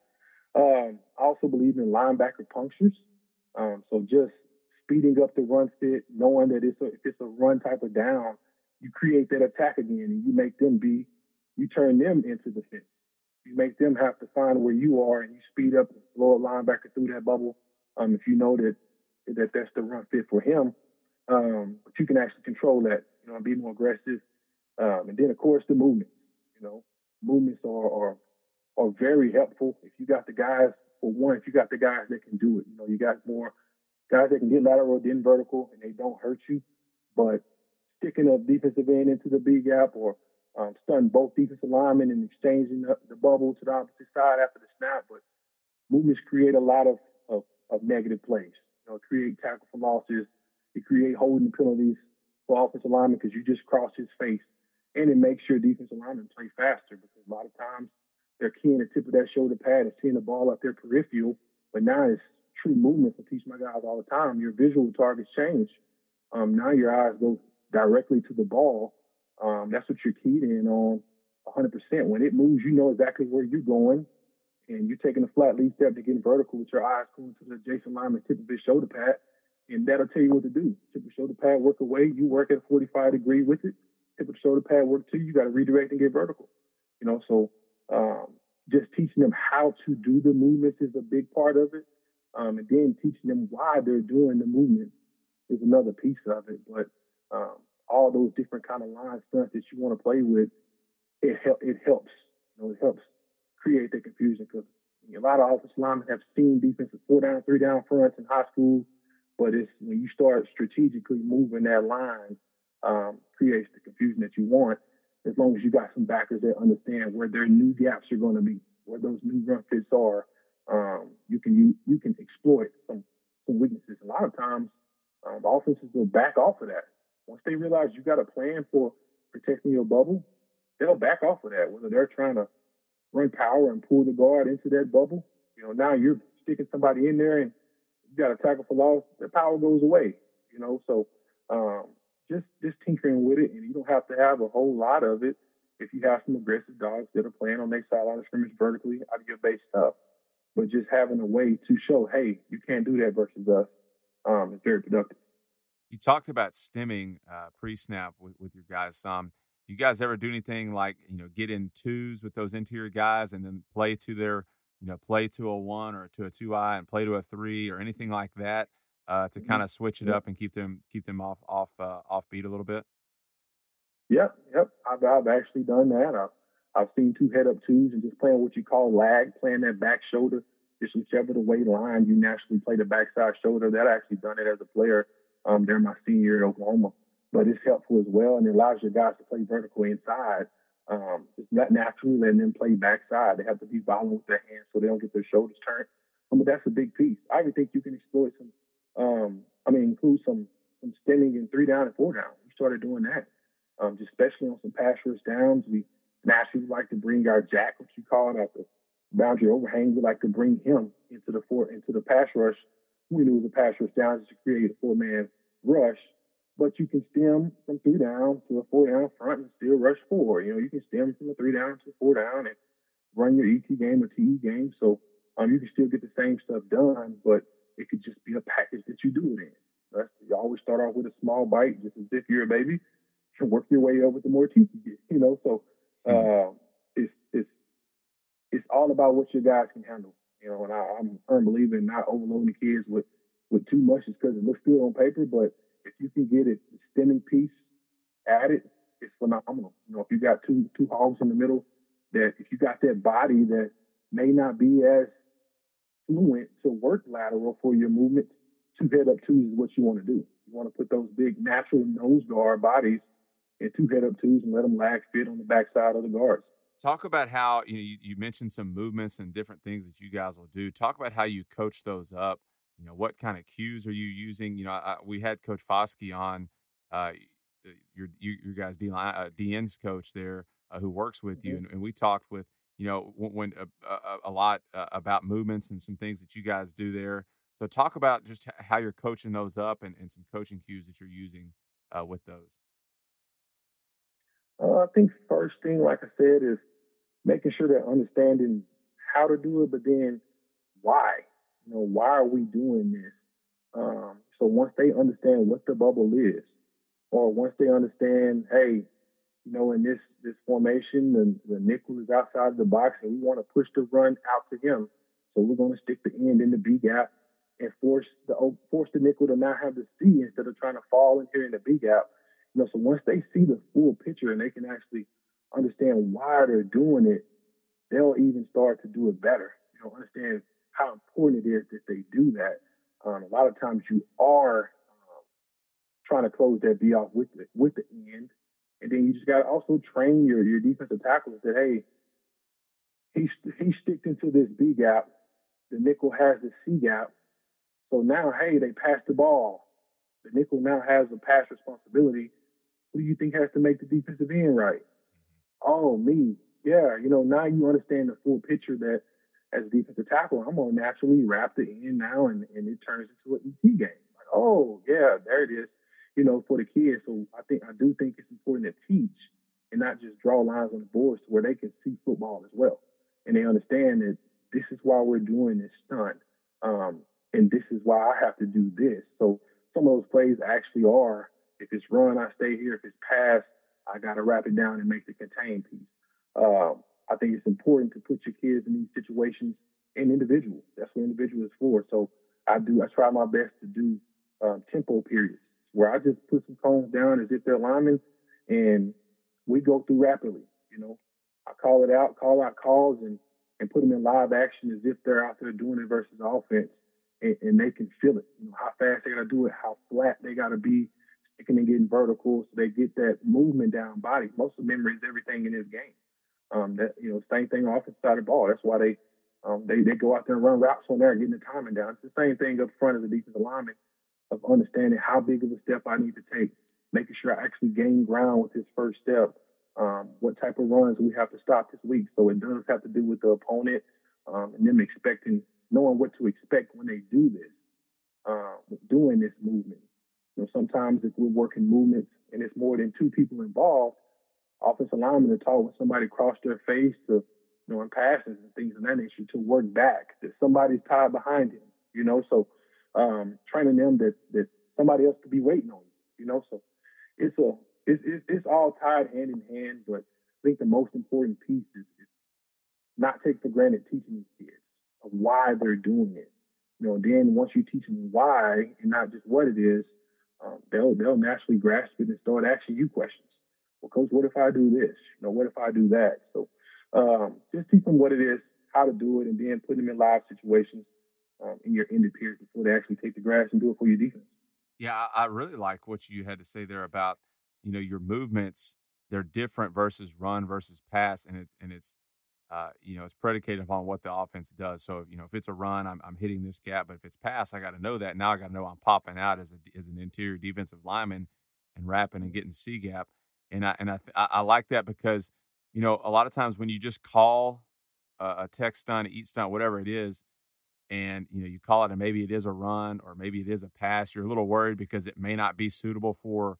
Um, I also believe in linebacker punctures. Um, so just speeding up the run fit, knowing that it's a, if it's a run type of down, you create that attack again and you make them be, you turn them into defense. You make them have to find where you are and you speed up blow a linebacker through that bubble. Um, if you know that that that's the run fit for him, um, but you can actually control that, you know, and be more aggressive. Um, and then of course the movements, you know, movements are, are are very helpful. If you got the guys, for one, if you got the guys that can do it, you know, you got more guys that can get lateral than vertical and they don't hurt you, but sticking a defensive end into the B gap or um, stun both defensive linemen and exchanging the, the, bubble to the opposite side after the snap. But movements create a lot of, of, of negative plays. You know, create tackle for losses. It create holding penalties for offensive linemen because you just cross his face. And it makes your defensive linemen play faster because a lot of times they're keying the tip of that shoulder pad and seeing the ball up their peripheral. But now it's true movements. I teach my guys all the time. Your visual targets change. Um, now your eyes go directly to the ball, um, that's what you're keyed in on 100%. When it moves, you know exactly where you're going, and you're taking a flat lead step to get vertical with your eyes going to the adjacent lineman's tip of his shoulder pad, and that'll tell you what to do. Tip of shoulder pad, work away. You work at a 45 degree with it. Tip of shoulder pad, work to you. You got to redirect and get vertical. You know, so um, just teaching them how to do the movements is a big part of it. Um, and then teaching them why they're doing the movement is another piece of it. But um, all those different kind of line stunts that you want to play with, it help it helps. You know, it helps create the confusion because a lot of offensive linemen have seen defensive four down, three down fronts in high school, but it's when you start strategically moving that line, um, creates the confusion that you want. As long as you got some backers that understand where their new gaps are going to be, where those new run fits are, um, you can you, you can exploit some some weaknesses. A lot of times, um, offenses will back off of that. Once they realize you got a plan for protecting your bubble, they'll back off of that. Whether they're trying to run power and pull the guard into that bubble, you know, now you're sticking somebody in there and you got to tackle for loss, the power goes away, you know. So um, just just tinkering with it, and you don't have to have a whole lot of it if you have some aggressive dogs that are playing on their sideline of scrimmage vertically out of your base stuff. But just having a way to show, hey, you can't do that versus us, um, is very productive. You talked about stemming uh, pre-snap with, with your guys some. You guys ever do anything like you know get in twos with those interior guys and then play to their you know play to a one or to a two eye and play to a three or anything like that uh, to mm-hmm. kind of switch it up and keep them keep them off off uh, off beat a little bit? Yep, yep. I've I've actually done that. I've I've seen two head up twos and just playing what you call lag, playing that back shoulder, just whichever the way line you naturally play the backside shoulder. That I actually done it as a player um, during my senior year at Oklahoma. But it's helpful as well, and it allows your guys to play vertical inside. Um, just not naturally letting them play backside. They have to be violent with their hands so they don't get their shoulders turned. Um, but that's a big piece. I even think you can exploit some. Um, I mean, include some some stemming in three down and four down. We started doing that, um, just especially on some pass rush downs. We naturally like to bring our jack, what you call it, the boundary overhang. We like to bring him into the four into the pass rush. We knew it was a pass rush down just to create a four man rush, but you can stem from three down to a four down front and still rush four. You know, you can stem from a three down to a four down and run your ET game or TE game. So um, you can still get the same stuff done, but it could just be a package that you do it in. That's, you always start off with a small bite, just as if you're a baby, and work your way over to more teeth you get. You know, so uh, it's it's it's all about what your guys can handle. You know, and I, I'm a firm believer in not overloading the kids with with too much just because it looks good on paper. But if you can get it, the stemming piece added, it's phenomenal. You know, if you got two two hogs in the middle, that if you got that body that may not be as fluent to work lateral for your movements, two head up twos is what you want to do. You want to put those big natural nose guard bodies in two head up twos and let them lag fit on the backside of the guards. Talk about how you know you, you mentioned some movements and different things that you guys will do. Talk about how you coach those up you know what kind of cues are you using you know I, we had coach Foskey on uh, uh your your guys D uh, DN's coach there uh, who works with mm-hmm. you and, and, we talked with you know when, uh, uh, a lot about movements and some things that you guys do there so talk about just how you're coaching those up and, and some coaching cues that you're using with those I think first thing like I said is making sure they're understanding how to do it but then why you know, why are we doing this? Um, so once they understand what the bubble is, or once they understand, hey, you know, in this this formation, the, the nickel is outside the box, and we want to push the run out to him. So we're going to stick the end in the B gap and force the force the nickel to not have the C instead of trying to fall in here in the B gap. You know, so once they see the full picture and they can actually understand why they're doing it, they'll even start to do it better. You know, understand how important it is that they do that. Um, a lot of times you are um, trying to close that B off with the, with the end, and then you just got to also train your your defensive tackles that hey, he he sticked into this B gap, the nickel has the C gap, so now hey they pass the ball, the nickel now has a pass responsibility. Who do you think has to make the defensive end right? Oh, me. Yeah, you know now you understand the full picture that as a defensive tackle, I'm gonna naturally wrap the end now, and, and it turns into an ET game. Like, oh yeah, there it is. You know, for the kids. So I think I do think it's important to teach and not just draw lines on the boards to where they can see football as well, and they understand that this is why we're doing this stunt, um, and this is why I have to do this. So some of those plays actually are, if it's run, I stay here. If it's pass, I got to wrap it down and make the contain piece. Um, I think it's important to put your kids in these situations in individual. That's what individual is for. So I do, I try my best to do um, tempo periods where I just put some cones down as if they're linemen and we go through rapidly. You know, I call it out, call out calls and, and put them in live action as if they're out there doing it versus offense and, and they can feel it. You know, how fast they got to do it, how flat they got to be, sticking and getting vertical so they get that movement down body. Muscle memory is everything in this game. Um, that you know, same thing offensive side of the ball. That's why they um, they they go out there and run routes on there, getting the timing down. It's the same thing up front as a defensive lineman of understanding how big of a step I need to take, making sure I actually gain ground with this first step, um, what type of runs we have to stop this week. So it does have to do with the opponent um, and them expecting, knowing what to expect when they do this, uh, doing this movement. You know, sometimes if we're working movements and it's more than two people involved, offensive linemen are taught when somebody crossed their face to, you know, in passes and things of that nature to work back, that somebody's tied behind him, you know, so um, training them that, that somebody else could be waiting on you, you know, so it's a, it's, it's, it's all tied hand in hand, but I think the most important piece is, is not take for granted teaching these kids of why they're doing it. You know, then once you teach them why and not just what it is, um, they'll they'll naturally grasp it and start asking you questions. Well, coach, what if I do this? You know, what if I do that? So um, just teach them what it is, how to do it, and then put them in live situations um, in your ended period before they actually take the grass and do it for your defense. Yeah, I really like what you had to say there about you know your movements. They're different versus run versus pass, and it's and it's uh, you know, it's predicated upon what the offense does. So, you know, if it's a run, I'm, I'm hitting this gap, but if it's pass, I got to know that. Now I got to know I'm popping out as a, as an interior defensive lineman and wrapping and getting C gap. And I, and I, I like that because, you know, a lot of times when you just call a, a tech stunt, eat stunt, whatever it is, and, you know, you call it and maybe it is a run or maybe it is a pass, you're a little worried because it may not be suitable for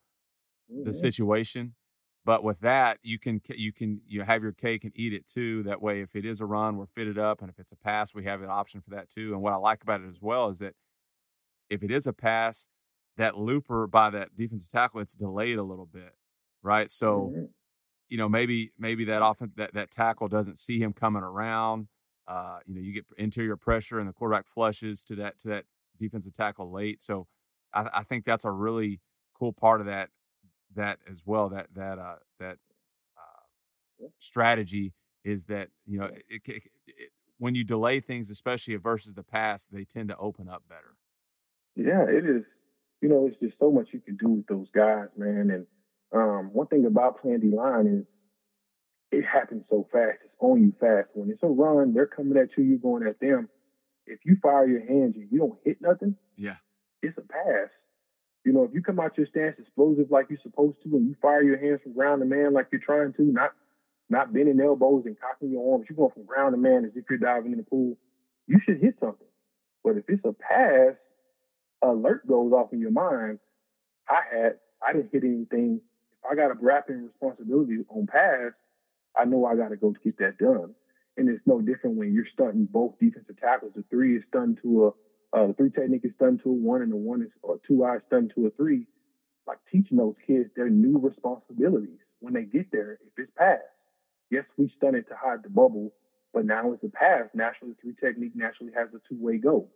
the mm-hmm. situation. But with that, you can you can you have your cake and eat it too. That way, if it is a run, we're fitted up, and if it's a pass, we have an option for that too. And what I like about it as well is that if it is a pass, that looper by that defensive tackle, it's delayed a little bit, right? So, mm-hmm. you know, maybe maybe that often that that tackle doesn't see him coming around. Uh, you know, you get interior pressure, and the quarterback flushes to that to that defensive tackle late. So, I, I think that's a really cool part of that that as well. That that uh, that uh, strategy is that you know it, it, it, when you delay things, especially versus the past, they tend to open up better. Yeah, it is. You know, it's just so much you can do with those guys, man. And um, one thing about playing D line is it happens so fast. It's on you fast. When it's a run, they're coming at you, you're going at them. If you fire your hands and you don't hit nothing, yeah, it's a pass. You know, if you come out your stance explosive like you're supposed to, and you fire your hands from ground to man like you're trying to, not not bending elbows and cocking your arms, you're going from ground to man as if you're diving in the pool. You should hit something. But if it's a pass, alert goes off in your mind. I had, I didn't hit anything. If I got a wrapping responsibility on pass, I know I got to go to get that done. And it's no different when you're stunting both defensive tackles. The three is stunned to a uh, the three technique is stun to a one, and the one is or two eyes stun to a three. Like teaching those kids their new responsibilities when they get there. If it's pass, yes, we stun it to hide the bubble, but now it's a pass. Naturally, the three technique naturally has a two way go.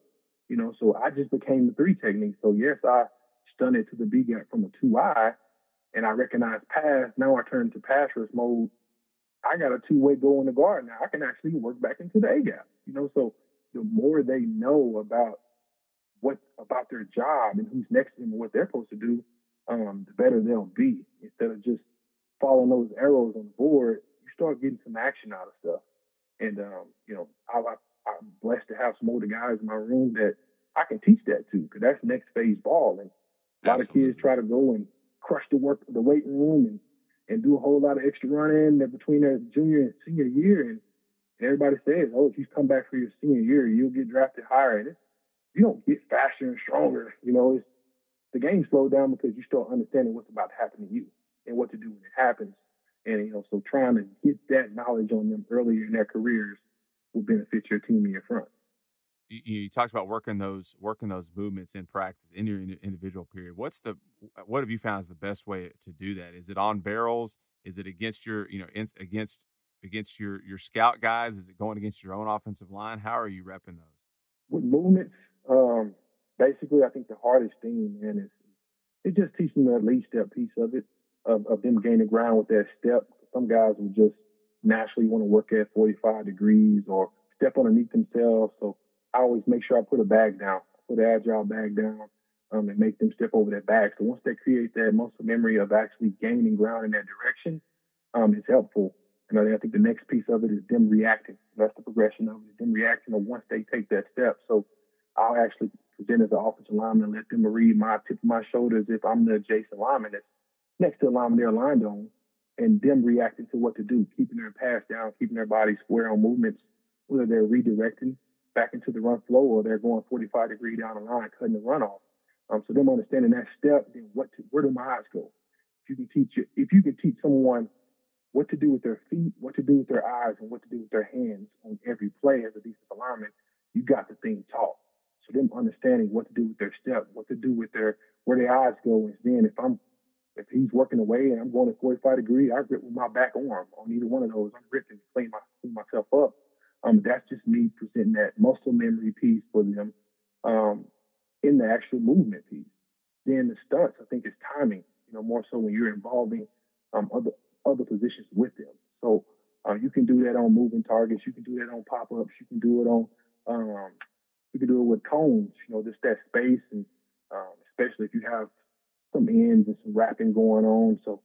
You know, so I just became the three technique. So yes, I stun it to the B gap from a two eye, and I recognize pass. Now I turn to pass mode. I got a two way go in the guard now. I can actually work back into the A gap. You know, so the more they know about what about their job and who's next to them and what they're supposed to do, um, the better they'll be. Instead of just following those arrows on the board, you start getting some action out of stuff. And um, you know, I, I, am blessed to have some older guys in my room that I can teach that to, because that's next phase ball. And a lot Absolutely. of kids try to go and crush the work, the weight room, and and do a whole lot of extra running between their junior and senior year, and everybody says, oh, if you come back for your senior year, you'll get drafted higher. And you don't get faster and stronger. You know, it's, the game slowed down because you start understanding what's about to happen to you and what to do when it happens. And, you know, so trying to get that knowledge on them earlier in their careers will benefit your team in your front. You, you talked about working those working those movements in practice in your individual period. What's the what have you found is the best way to do that? Is it on barrels? Is it against your you know against against your your scout guys? Is it going against your own offensive line? How are you repping those? With movements, um, basically, I think the hardest thing, man, is it just teaching the lead step piece of it, of, of them gaining ground with that step. Some guys would just naturally want to work at 45 degrees or step underneath themselves. So I always make sure I put a bag down, put an agile bag down, um, and make them step over that bag. So once they create that muscle memory of actually gaining ground in that direction, um, it's helpful. And I think the next piece of it is them reacting. That's the progression of it, them reacting or once they take that step. So I'll actually present as an offensive lineman and let them read my tip of my shoulders if I'm the adjacent lineman that's next to the lineman they're aligned on. and them reacting to what to do, keeping their pass down, keeping their body square on movements, whether they're redirecting back into the run flow or they're going 45 degree down the line, cutting the run off. Um, so them understanding that step, then what to, where do my eyes go? If you can teach if you can teach someone what to do with their feet, what to do with their eyes, and what to do with their hands on every play as a defensive lineman, you got the thing taught. So them understanding what to do with their step, what to do with their where their eyes go, and then if I'm if he's working away and I'm going to 45 degree, I grip with my back arm on either one of those. I'm gripping, clean, my, clean myself up. Um, that's just me presenting that muscle memory piece for them um, in the actual movement piece. Then the stunts, I think, is timing. You know, more so when you're involving um, other other positions with them. So uh, you can do that on moving targets. You can do that on pop ups. You can do it on um, you can do it with cones. You know, just that space, and um, especially if you have some ends and some wrapping going on. So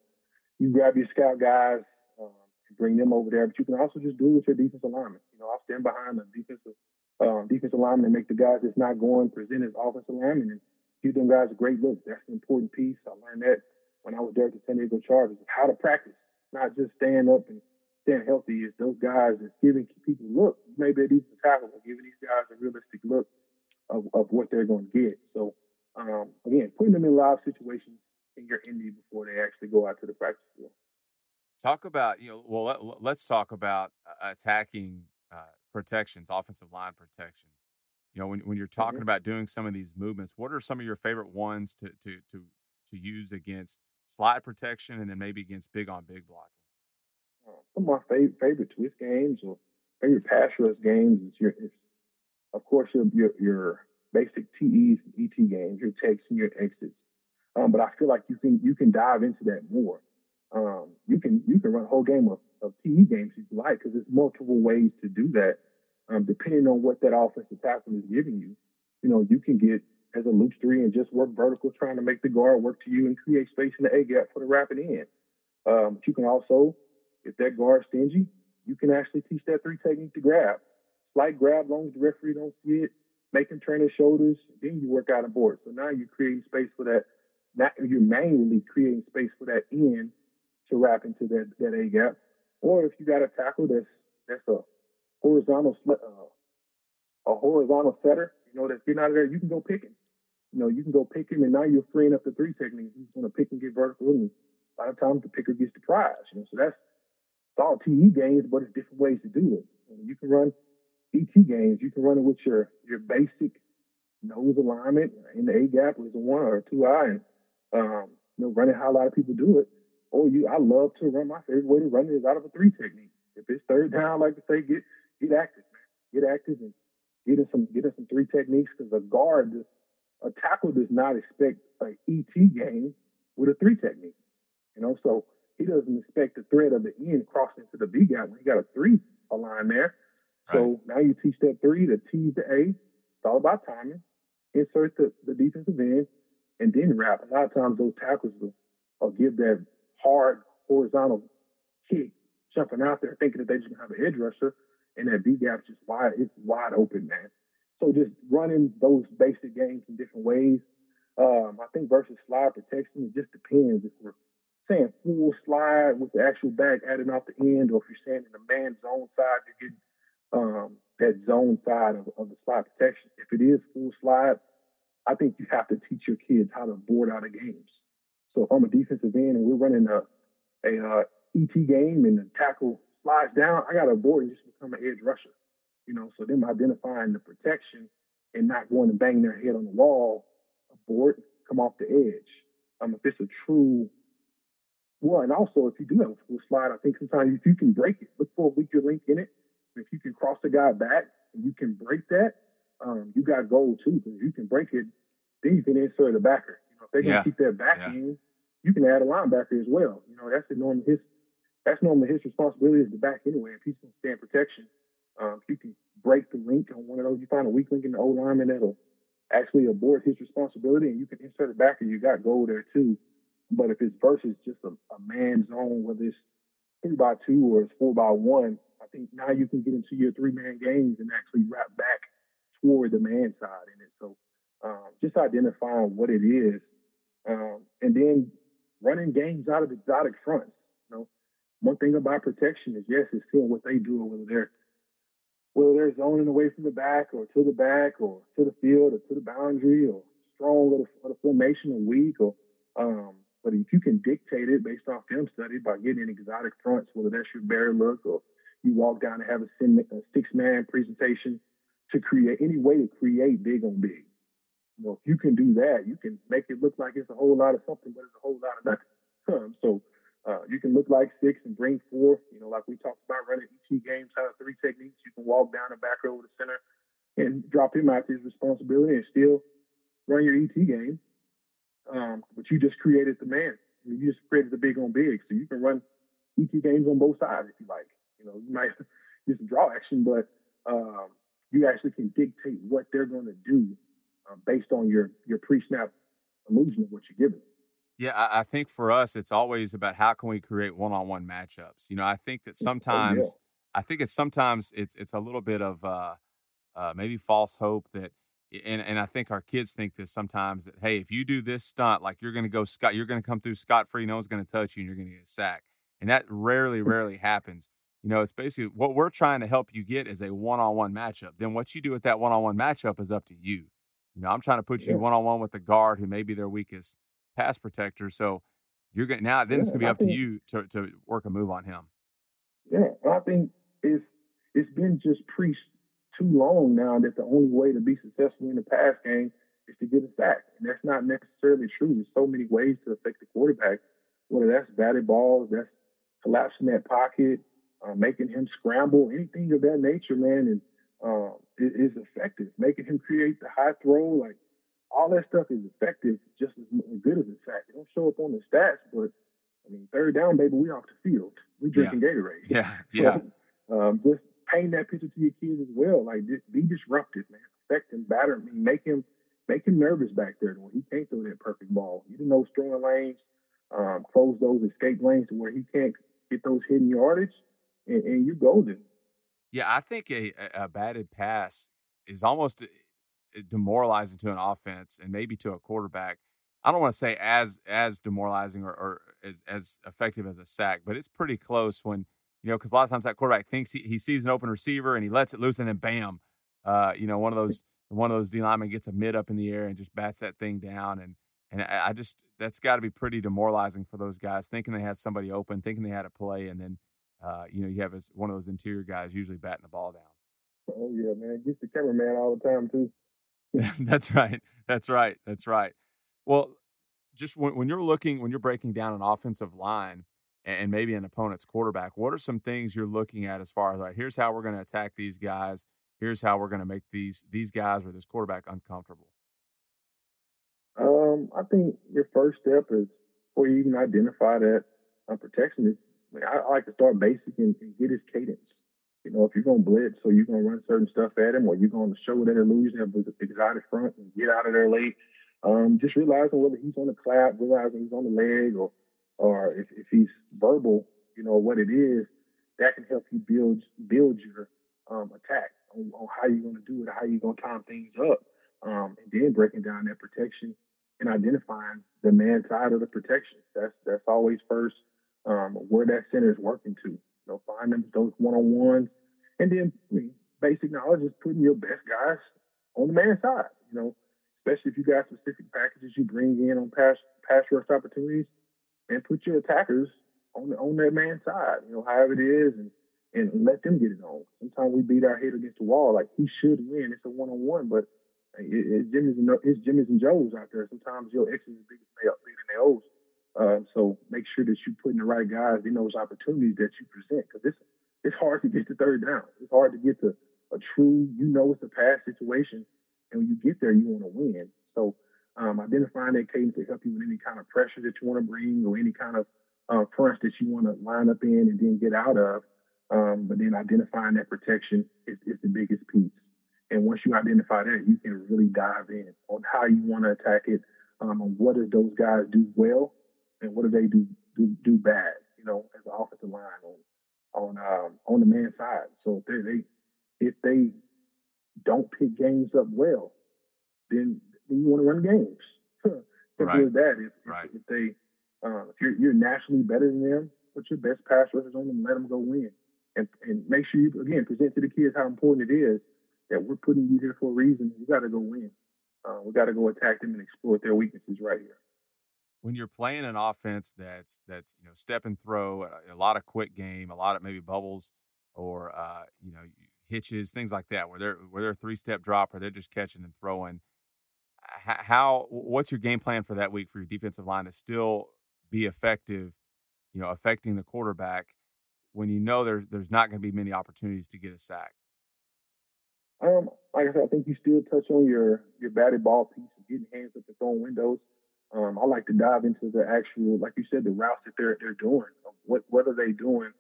you grab your scout guys, um, bring them over there, but you can also just do it with your defensive lineman. You know, I'll stand behind the defensive um, defensive and make the guys that's not going present as offensive linemen and give them guys a great look. That's an important piece. I learned that when I was there at the San Diego Chargers, how to practice, not just stand up and stand healthy. Is those guys is giving people look. Maybe a defensive tackle, giving these guys a realistic look of, of what they're going to get. So um, again, putting them in live situations in your indie before they actually go out to the practice field. Talk about you know. Well, let, us talk about uh, attacking uh, protections, offensive line protections. You know, when when you're talking mm-hmm. about doing some of these movements, what are some of your favorite ones to to to to use against slide protection, and then maybe against big on big blocking? Uh, some of my favorite favorite twist games or favorite pass rush games is your, is, of course, your your, your basic TEs and ET games, your takes and your exits. Um, but I feel like you can you can dive into that more. Um, you can you can run a whole game of, of TE games if you like, because there's multiple ways to do that. Um, depending on what that offensive tackle is giving you, you know, you can get as a loop three and just work vertical, trying to make the guard work to you and create space in the A gap for the rapid end. Um, but you can also, if that guard's stingy, you can actually teach that three technique to grab. Slight grab, long as the referee don't see it, make him turn his shoulders, then you work out a board. So now you're creating space for that. Not, you're manually creating space for that end to wrap into that, that A gap. Or if you got a tackle that's that's a horizontal uh, a horizontal setter, you know, that's getting out of there, you can go pick him. You know, you can go pick him, and now you're freeing up the three technique. He's going to pick and get vertical, and a lot of times the picker gets the prize. You know, so that's it's all TE games, but it's different ways to do it. And you can run ET games, you can run it with your your basic nose alignment in the A gap with a one or a two eye, and um, you know, running how a lot of people do it. Or you, I love to run. My favorite way to run it is out of a three technique. If it's third down, I like to say, get get active, man. Get active and get in some get in some three techniques because a guard, a tackle does not expect an ET game with a three technique. You know, so he doesn't expect the threat of the end crossing to the B gap when he got a three align there. So right. now you teach that three, the T the A. It's all about timing. Insert the, the defensive end and then wrap. A lot of times those tackles will, will give that hard horizontal kick, jumping out there thinking that they just gonna have an edge rusher and that B gap's just wide, it's wide open, man. So just running those basic games in different ways. Um, I think versus slide protection, it just depends if we're saying full slide with the actual back adding off the end, or if you're saying in the man zone side, you're getting um, that zone side of, of, the slide protection. If it is full slide, I think you have to teach your kids how to board out of games. So if I'm a defensive end and we're running a, a uh, ET game and the tackle slides down, I got to board and just become an edge rusher. You know, so them identifying the protection and not going to bang their head on the wall, board, come off the edge. Um, if it's a true well, and also if you do have a full slide, I think sometimes if you can break it, look for a weaker link in it if you can cross the guy back and you can break that, um, you got gold too. Because you can break it, then you can insert a backer. You know, if they can yeah. keep their back yeah. in, you can add a linebacker as well. You know, that's the norm. His that's normally his responsibility is the back anyway. If he's going to stand protection, um, you can break the link on one of those. You find a weak link in the old lineman that'll actually abort his responsibility, and you can insert it back, and you got gold there too. But if it's versus just a, a man zone, whether it's three by two or it's four by one, I think now you can get into your three man games and actually wrap back toward the man side in it. So um, just identifying what it is, um, and then running games out of exotic fronts. You know, one thing about protection is yes, it's seeing what they do, whether they're whether they're zoning away from the back or to the back or to the field or to the boundary or strong or the, or the formation or weak or um, but if you can dictate it based off film study by getting in exotic fronts, whether that's your bear look or you walk down and have a, six man presentation to create any way to create big on big. You know, if you can do that, you can make it look like it's a whole lot of something, but it's a whole lot of nothing. so uh, you can look like six and bring four. You know, like we talked about running ET games of three techniques. You can walk down and back over the center and drop him out to his responsibility and still run your ET game. Um, but you just created the man. You just created the big on big. So you can run ET games on both sides if you like. You know, you might just draw action, but um, you actually can dictate what they're going to do um, based on your your pre-snap illusion of what you're giving. Yeah, I, I, think for us, it's always about how can we create one-on-one matchups. You know, I think that sometimes, oh, yeah. I think it's sometimes it's it's a little bit of uh, uh, maybe false hope that, and and I think our kids think this sometimes that hey, if you do this stunt, like you're going to go scot, you're going to come through scot free, no one's going to touch you, and you're going to get sacked, and that rarely, mm. rarely happens. You know, it's basically what we're trying to help you get is a one-on-one matchup. Then what you do with that one-on-one matchup is up to you. You know, I'm trying to put you one-on-one with the guard who may be their weakest pass protector. So you're going now. Then yeah, it's going to be up think, to you to to work a move on him. Yeah, I think it's it's been just preached too long now that the only way to be successful in the pass game is to get a sack, and that's not necessarily true. There's so many ways to affect the quarterback, whether that's batted balls, that's collapsing that pocket, uh, making him scramble, anything of that nature, man, and uh, is effective. Making him create the high throw, like all that stuff is effective, just as good as a sack. It don't show up on the stats, but I mean, third down, baby, we off the field. We drinking yeah. Gatorade. Yeah, yeah. So, um, just paint that picture to your kids as well. Like, be disruptive, man. Affect him, batter him, make him, make him nervous back there when he can't throw that perfect ball. You know, string lanes, um, close those escape lanes to where he can't get those hidden yardage and, and you're golden. Yeah, I think a, a batted pass is almost demoralizing to an offense and maybe to a quarterback. I don't want to say as as demoralizing or, or as, as effective as a sack, but it's pretty close when you know because a lot of times that quarterback thinks he, he sees an open receiver and he lets it loose and then bam, uh, you know one of those one of those D linemen gets a mid up in the air and just bats that thing down and and I, just that's got to be pretty demoralizing for those guys thinking they had somebody open, thinking they had a play, and then uh, you know, you have one of those interior guys usually batting the ball down. Oh yeah, man, gets the cameraman all the time too. That's right. That's right. That's right. Well, just when, when you're looking, when you're breaking down an offensive line and maybe an opponent's quarterback, what are some things you're looking at as far as like, here's how we're going to attack these guys. Here's how we're going to make these these guys or this quarterback uncomfortable. Um, I think your first step is before you even identify that uh, protection is I, I, like to start basic and, and, get his cadence. You know, if you're to blitz or you're to run certain stuff at him or you're to show that illusion of exotic front and get out of there late, um, just realizing whether he's on the clap, realizing he's on the leg or or if, if he's verbal, you know, what it is, that can help you build build your um, attack on, on, how you're to do it, how you're to time things up, um, and then breaking down that protection and identifying the man side of the protection. That's that's always first um, where that center is working to. Know, find them those one on ones, and then basic knowledge is putting your best guys on the man side. You know, especially if you got specific packages you bring in on pass pass rush opportunities, and put your attackers on the, on that man side. You know, however it is, and and let them get it on. Sometimes we beat our head against the wall. Like he should win. It's a one on one, but it's Jimmy's and it's Jimmy's and Joe's out there. Sometimes your X's is bigger than their O's. Uh, so make sure that you put in the right guys in those opportunities that you present because it's it's hard to get to third down. It's hard to get to a true, you know, it's a pass situation, and when you get there, you want to win. So um, identifying that cadence to help you with any kind of pressure that you want to bring or any kind of uh, fronts that you want to line up in and then get out of. Um, but then identifying that protection is, is the biggest piece. And once you identify that, you can really dive in on how you want to attack it, um, on what do those guys do well, and what do they do do, do bad? You know, as an offensive line on on um, on the man side. So if they, they if they don't pick games up well, then, then you want to run games. Simple right. as that. If, right. if, if they uh, if you're you're nationally better than them, put your best pass rushers on them let them go win. And, and make sure you, again, present to the kids how important it is that we're putting you here for a reason. We got to go win. Uh, we got to go attack them and exploit their weaknesses right here. When you're playing an offense that's that's you know step and throw, a, a lot of quick game, a lot of maybe bubbles or uh, you know hitches, things like that, where they're where they're a three step drop or they're just catching and throwing. How what's your game plan for that week for your defensive line to still be effective, you know, affecting the quarterback when you know there's there's not going to be many opportunities to get a sack? Um, like I said, I think you still touch on your your batted ball piece of getting hands up and throwing windows. Um, I like to dive into the actual, like you said, the routes that they're they're doing. What what are they doing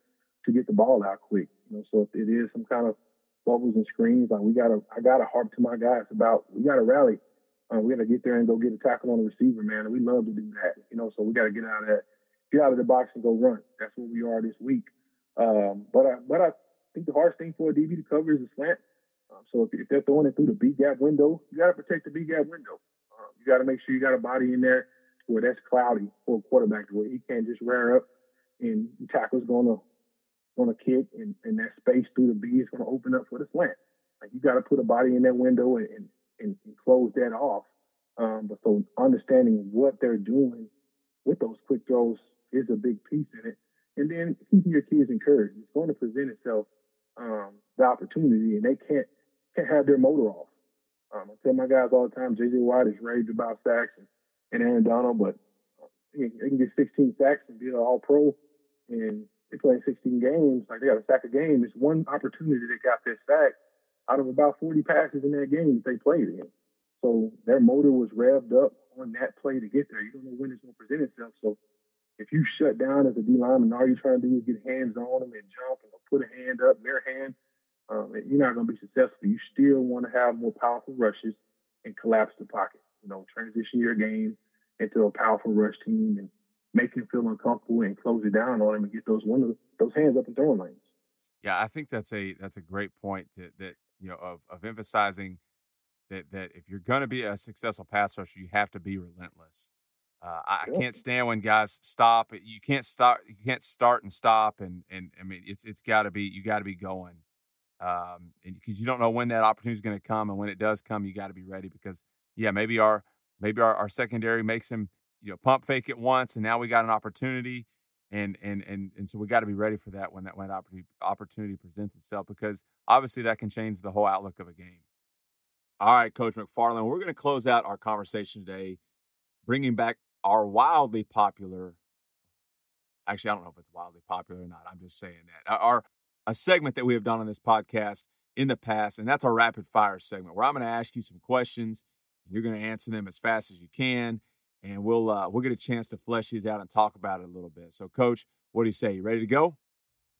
to get the ball out quick? You know, so if it is some kind of bubbles and screens, like we gotta, I gotta harp to my guys about we gotta rally. Um, we gotta get there and go get a tackle on the receiver, man. And we love to do that, you know. So we gotta get out of that, get out of the box and go run. That's what we are this week. Um, but I, but I think the hardest thing for a DB to cover is a slant. Um, so if, if, they're throwing it through the B gap window, you got to protect the B gap window. You got to make sure you got a body in there where that's cloudy for a quarterback, where he can't just rear up and the tackle's going to going to kick, and, and that space through the B is going to open up for the slant. Like you got to put a body in that window and, and, and, and close that off. Um, but so understanding what they're doing with those quick throws is a big piece in it. And then keeping your kids encouraged. It's going to present itself um, the opportunity, and they can't can't have their motor off. Um, I tell my guys all the time, J.J. Watt is raved about sacks and, and Aaron Donald, but they can get 16 sacks and be an All Pro, and they play 16 games. Like they got a sack a game. It's one opportunity they got their sack out of about 40 passes in that game that they played in. So their motor was revved up on that play to get there. You don't know when it's going to present itself. So if you shut down as a D lineman, all you're trying to do is get hands on them and jump and put a hand up, their hand, um, you're not going to be successful. You still want to have more powerful rushes and collapse the pocket. You know, transition your game into a powerful rush team and make him feel uncomfortable and close it down on him and get those one those hands up in throwing lanes. Yeah, I think that's a that's a great point that that you know of of emphasizing that that if you're going to be a successful pass rusher, you have to be relentless. Uh, I, I, can't stand when guys stop. You can't start. You can't start and stop. And and I mean, it's it's got to be. You got to be going. Um, because you don't know when that opportunity is going to come, and when it does come, you got to be ready. Because yeah, maybe our maybe our, our secondary makes him you know pump fake it once, and now we got an opportunity. And and and and so we got to be ready for that when that when opportunity opportunity presents itself because obviously that can change the whole outlook of a game. All right, Coach McFarland, we're going to close out our conversation today, bringing back our wildly popular. Actually, I don't know if it's wildly popular or not. I'm just saying that our a segment that we have done on this podcast in the past, and that's our rapid fire segment, where I'm going to ask you some questions, and you're going to answer them as fast as you can, and we'll uh, we'll get a chance to flesh these out and talk about it a little bit. So, Coach, what do you say? You ready to go?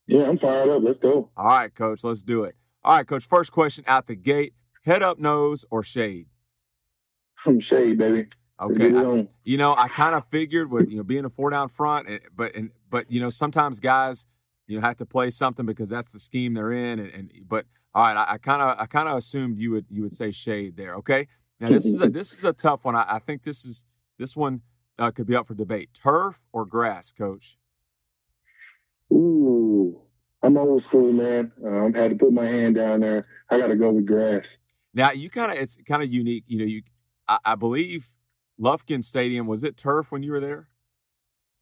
Yeah, I'm fired up. Let's go. All right, Coach, let's do it. All right, Coach. First question out the gate: head up, nose, or shade? I'm shade, baby. Okay, I, you know, I kind of figured with you know being a four down front, eh, but and but you know sometimes guys you have to play something because that's the scheme they're in, and, and but all right, I kind of I kind of assumed you would you would say shade there. Okay, now this is a this is a tough one. I, I think this is this one uh, could be up for debate: turf or grass, Coach. Ooh, I'm old school, man. Um, I had to put my hand down there. I got to go with grass. Now you kind of it's kind of unique. You know, you I, I believe Lufkin Stadium was it turf when you were there?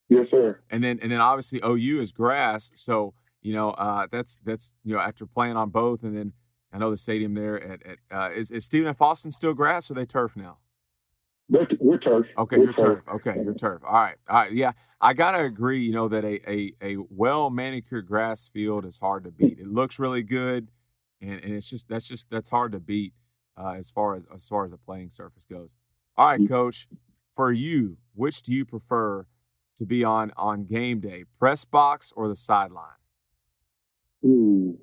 Yes, sir. And then and then obviously OU is grass. So you know uh, that's that's you know after playing on both, and then I know the stadium there at, at uh, is is Stephen F. Austin still grass or they turf now? We're, we're turf. Okay, we're you're turf. turf. Okay, you're turf. All right, all right. Yeah, I gotta agree. You know that a a, a well manicured grass field is hard to beat. It looks really good, and, and it's just that's just that's hard to beat uh, as far as as far as the playing surface goes. All right, coach. For you, which do you prefer to be on on game day, press box or the sideline? Ooh,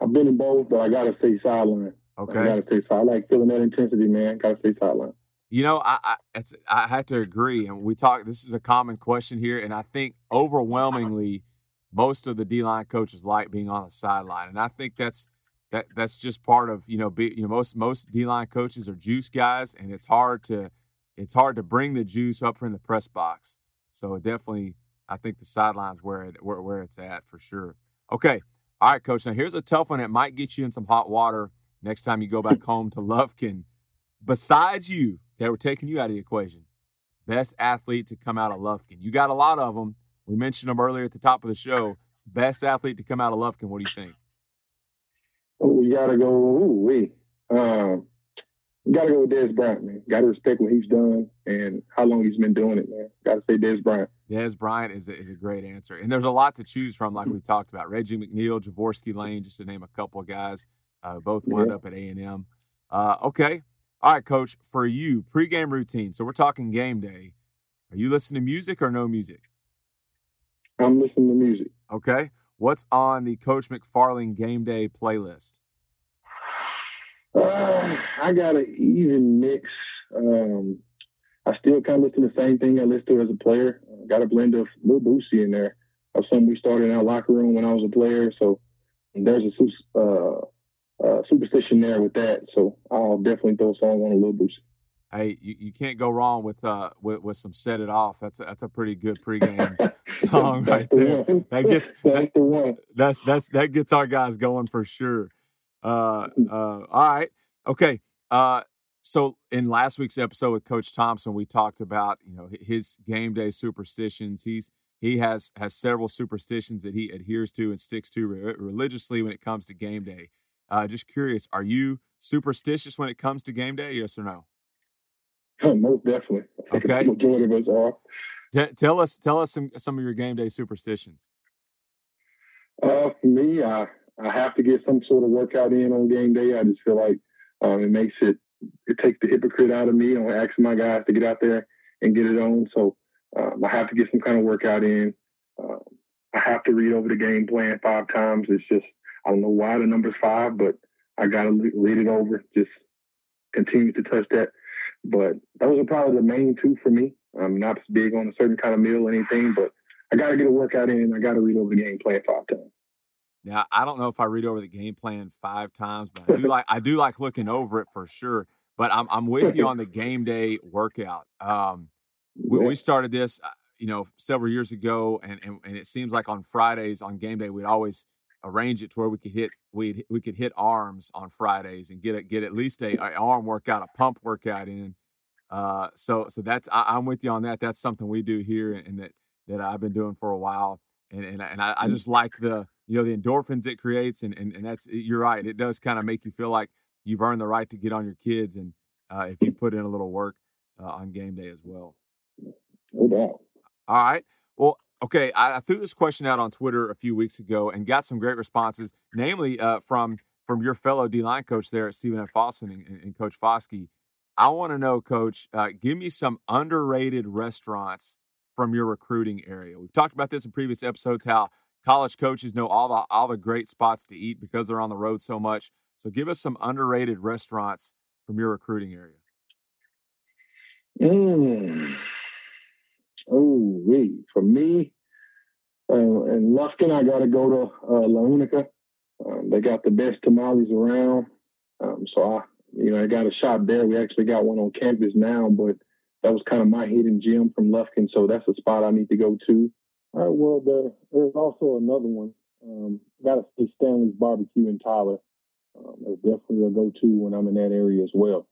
I've been in both, but I gotta say sideline. Okay, I gotta say sideline. I like feeling that intensity, man. Gotta say sideline. You know, I I, it's, I had to agree, and we talk. This is a common question here, and I think overwhelmingly, most of the D line coaches like being on the sideline, and I think that's that that's just part of you know be, you know most most D line coaches are juice guys, and it's hard to it's hard to bring the juice up from the press box. So definitely I think the sideline's where it where, where it's at for sure. Okay. All right, coach. Now here's a tough one that might get you in some hot water next time you go back home to Lufkin. Besides you, okay, we're taking you out of the equation. Best athlete to come out of Lufkin. You got a lot of them. We mentioned them earlier at the top of the show. Best athlete to come out of Lufkin. What do you think? Oh, we gotta go. Ooh, we. Um, gotta go with Dez Bryant, man. Gotta respect what he's done and how long he's been doing it, man. Gotta say Dez Bryant. Dez Bryant is a, is a great answer, and there's a lot to choose from, like we talked about. Reggie McNeil, Jorvorskie Lane, just to name a couple of guys, uh, both wound yeah. up at A and M. Uh, okay, all right, Coach. For you, pregame routine. So we're talking game day. Are you listening to music or no music? I'm listening to music. Okay. What's on the Coach McFarland game day playlist? Uh, I got an even mix. Um, I still kind of listen to the same thing I listened to as a player. Uh, got a blend of Lil Boosie in there of something we started in our locker room when I was a player. So there's a uh, uh, superstition there with that. So I'll definitely throw a song on a Lil Boosie hey, you, you can't go wrong with uh with, with some set it off. That's a, that's a pretty good pregame song right there. That gets that's the one. That's that's that gets our guys going for sure. Uh, mm. uh, all right, okay. Uh, so in last week's episode with Coach Thompson, we talked about you know his game day superstitions. He's he has has several superstitions that he adheres to and sticks to re- religiously when it comes to game day. Uh, just curious, are you superstitious when it comes to game day? Yes or no? Most definitely. Okay. majority of us are. T- tell us, tell us some some of your game day superstitions. Uh, for me, I I have to get some sort of workout in on game day. I just feel like um, it makes it it takes the hypocrite out of me. I'm asking my guys to get out there and get it on. So um, I have to get some kind of workout in. Um, I have to read over the game plan five times. It's just I don't know why the number's five, but I got to read it over. Just continue to touch that but those are probably the main two for me. I'm not big on a certain kind of meal or anything, but I got to get a workout in. I got to read over the game plan five times. Now I don't know if I read over the game plan five times, but I do like I do like looking over it for sure. But I'm I'm with you on the game day workout. Um, we, we started this, uh, you know, several years ago, and, and and it seems like on Fridays on game day we'd always arrange it to where we could hit we we could hit arms on Fridays and get a, get at least a, a arm workout, a pump workout in. Uh, so so that's I, am with you on that. That's something we do here, and that that I've been doing for a while, and and, and I, I mm. just like the you know the endorphins it creates, and and, and that's you're right. It does kind of make you feel like you've earned the right to get on your kids, and uh, if you put in a little work uh, on game day as well. No doubt. All right. Well, Okay, I, I, threw this question out on Twitter a few weeks ago and got some great responses, namely uh, from from your fellow D line coach there at Stephen F. Austin and, and Coach Foskey. I want to know, Coach, uh, give me some underrated restaurants from your recruiting area. We've talked about this in previous episodes how college coaches know all the all the great spots to eat because they're on the road so much. So give us some underrated restaurants from your recruiting area. Mm. Oh, wait. For me, uh, in Lufkin, I got to go to uh, La Unica. Um, they got the best tamales around. Um, so I, you know, I got a shop there. We actually got one on campus now, but that was kind of my hidden gem from Lufkin. So that's a spot I need to go to. All right. Well, there, there's also another one. Um, got to see Stanley's Barbecue in Tyler. Um, definitely a go-to when I'm in that area as well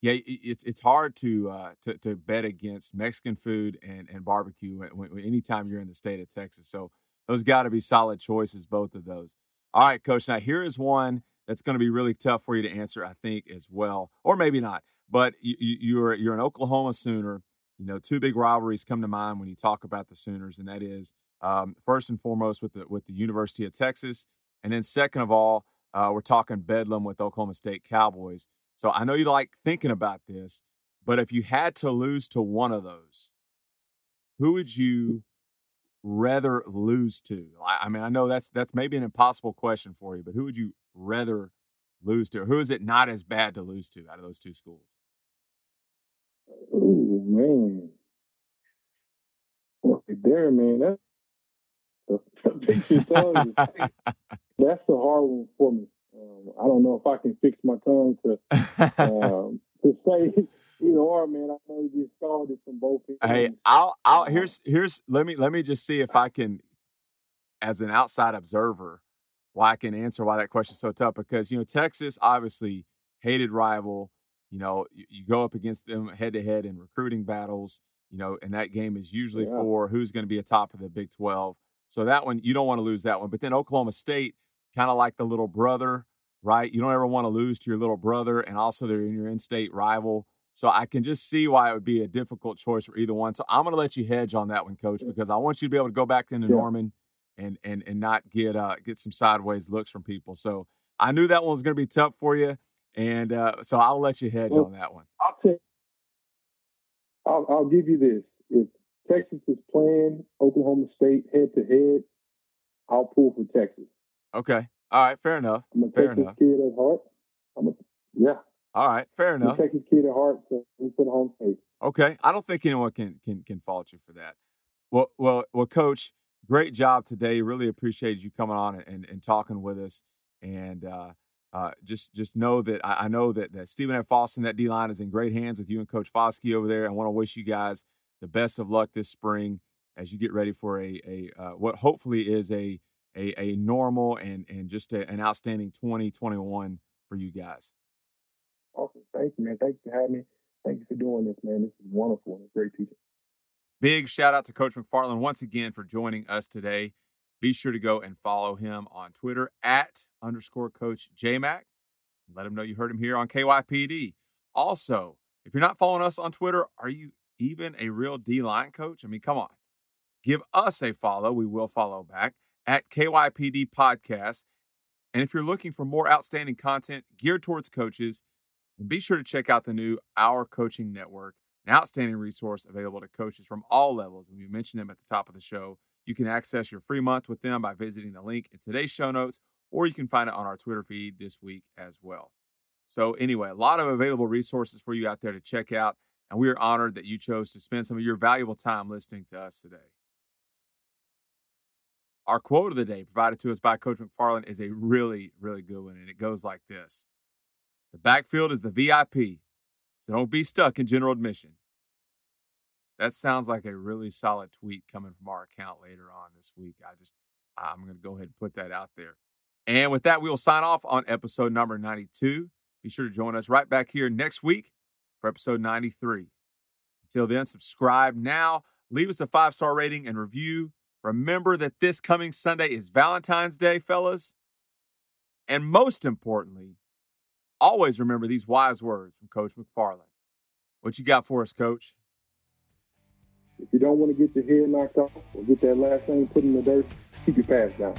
yeah, it's it's hard to uh, to to bet against Mexican food and and barbecue when, when, anytime you're in the state of Texas. So those got to be solid choices, both of those. All right, coach. Now here is one that's going to be really tough for you to answer, I think, as well, or maybe not. But you, you're you're an Oklahoma Sooner. You know, two big rivalries come to mind when you talk about the Sooners, and that is um, first and foremost with the with the University of Texas, and then second of all, uh, we're talking Bedlam with Oklahoma State Cowboys. So I know you like thinking about this, but if you had to lose to one of those, who would you rather lose to? I mean, I know that's that's maybe an impossible question for you, but who would you rather lose to? Who is it not as bad to lose to out of those two schools? Man, well, there, man, that's that's the hard one for me. Um, I don't know if I can fix my tongue to um, to say Either or, man. I know you get started from both. Hey, I'll, I'll here's here's let me let me just see if I can, as an outside observer, why I can answer why that question's so tough. Because you know Texas obviously hated rival. You know you, you go up against them head to head in recruiting battles. You know, and that game is usually yeah. for who's going to be a top of the Big Twelve. So that one you don't want to lose that one. But then Oklahoma State, kind of like the little brother, right? You don't ever want to lose to your little brother, and also they're in your in-state rival. So I can just see why it would be a difficult choice for either one. So I'm going to let you hedge on that one, Coach, because I want you to be able to go back into yeah. Norman and and and not get uh get some sideways looks from people. So I knew that one was going to be tough for you, and uh, so I'll let you hedge well, on that one. I'll take. I'll, I'll give you this: if Texas is playing Oklahoma State head to head, I'll pull for Texas. Okay. All right. Fair enough. I'm a fair Texas enough. kid at heart. I'm a, yeah. All right, fair enough. Texas kid at heart, so we put home state. Okay, I don't think anyone can can can fault you for that. Well, well, well, Coach, great job today. Really appreciate you coming on and, and talking with us. And uh, uh, just just know that I, I, know that that Stephen F. Austin, that D line is in great hands with you and Coach Foskey over there. I want to wish you guys the best of luck this spring as you get ready for a a uh, what hopefully is a a, a normal and and just a, an outstanding 2021 for you guys. Awesome. Thank you, man. Thank you for having me. Thank you for doing this, man. This is wonderful and great teaching. Big shout out to Coach McFarland once again for joining us today. Be sure to go and follow him on Twitter at underscore coach JMac. Let him know you heard him here on KYPD. Also, if you're not following us on Twitter, are you even a real D line coach? I mean, come on. Give us a follow. We will follow back at KYPD Podcast. And if you're looking for more outstanding content geared towards coaches, be sure to check out the new Our Coaching Network, an outstanding resource available to coaches from all levels. We mentioned them at the top of the show. You can access your free month with them by visiting the link in today's show notes, or you can find it on our Twitter feed this week as well. So, anyway, a lot of available resources for you out there to check out, and we are honored that you chose to spend some of your valuable time listening to us today. Our quote of the day, provided to us by Coach McFarland, is a really, really good one, and it goes like this the backfield is the VIP, so don't be stuck in general admission. That sounds like a really solid tweet coming from our account later on this week. I just, I'm going to go ahead and put that out there. And with that, we will sign off on episode number 92. Be sure to join us right back here next week for episode 93. Until then, subscribe now, leave us a five star rating and review. Remember that this coming Sunday is Valentine's Day, fellas. And most importantly, Always remember these wise words from Coach McFarland. What you got for us, Coach? If you don't want to get your head knocked off or get that last thing put in the dirt, keep your pads down.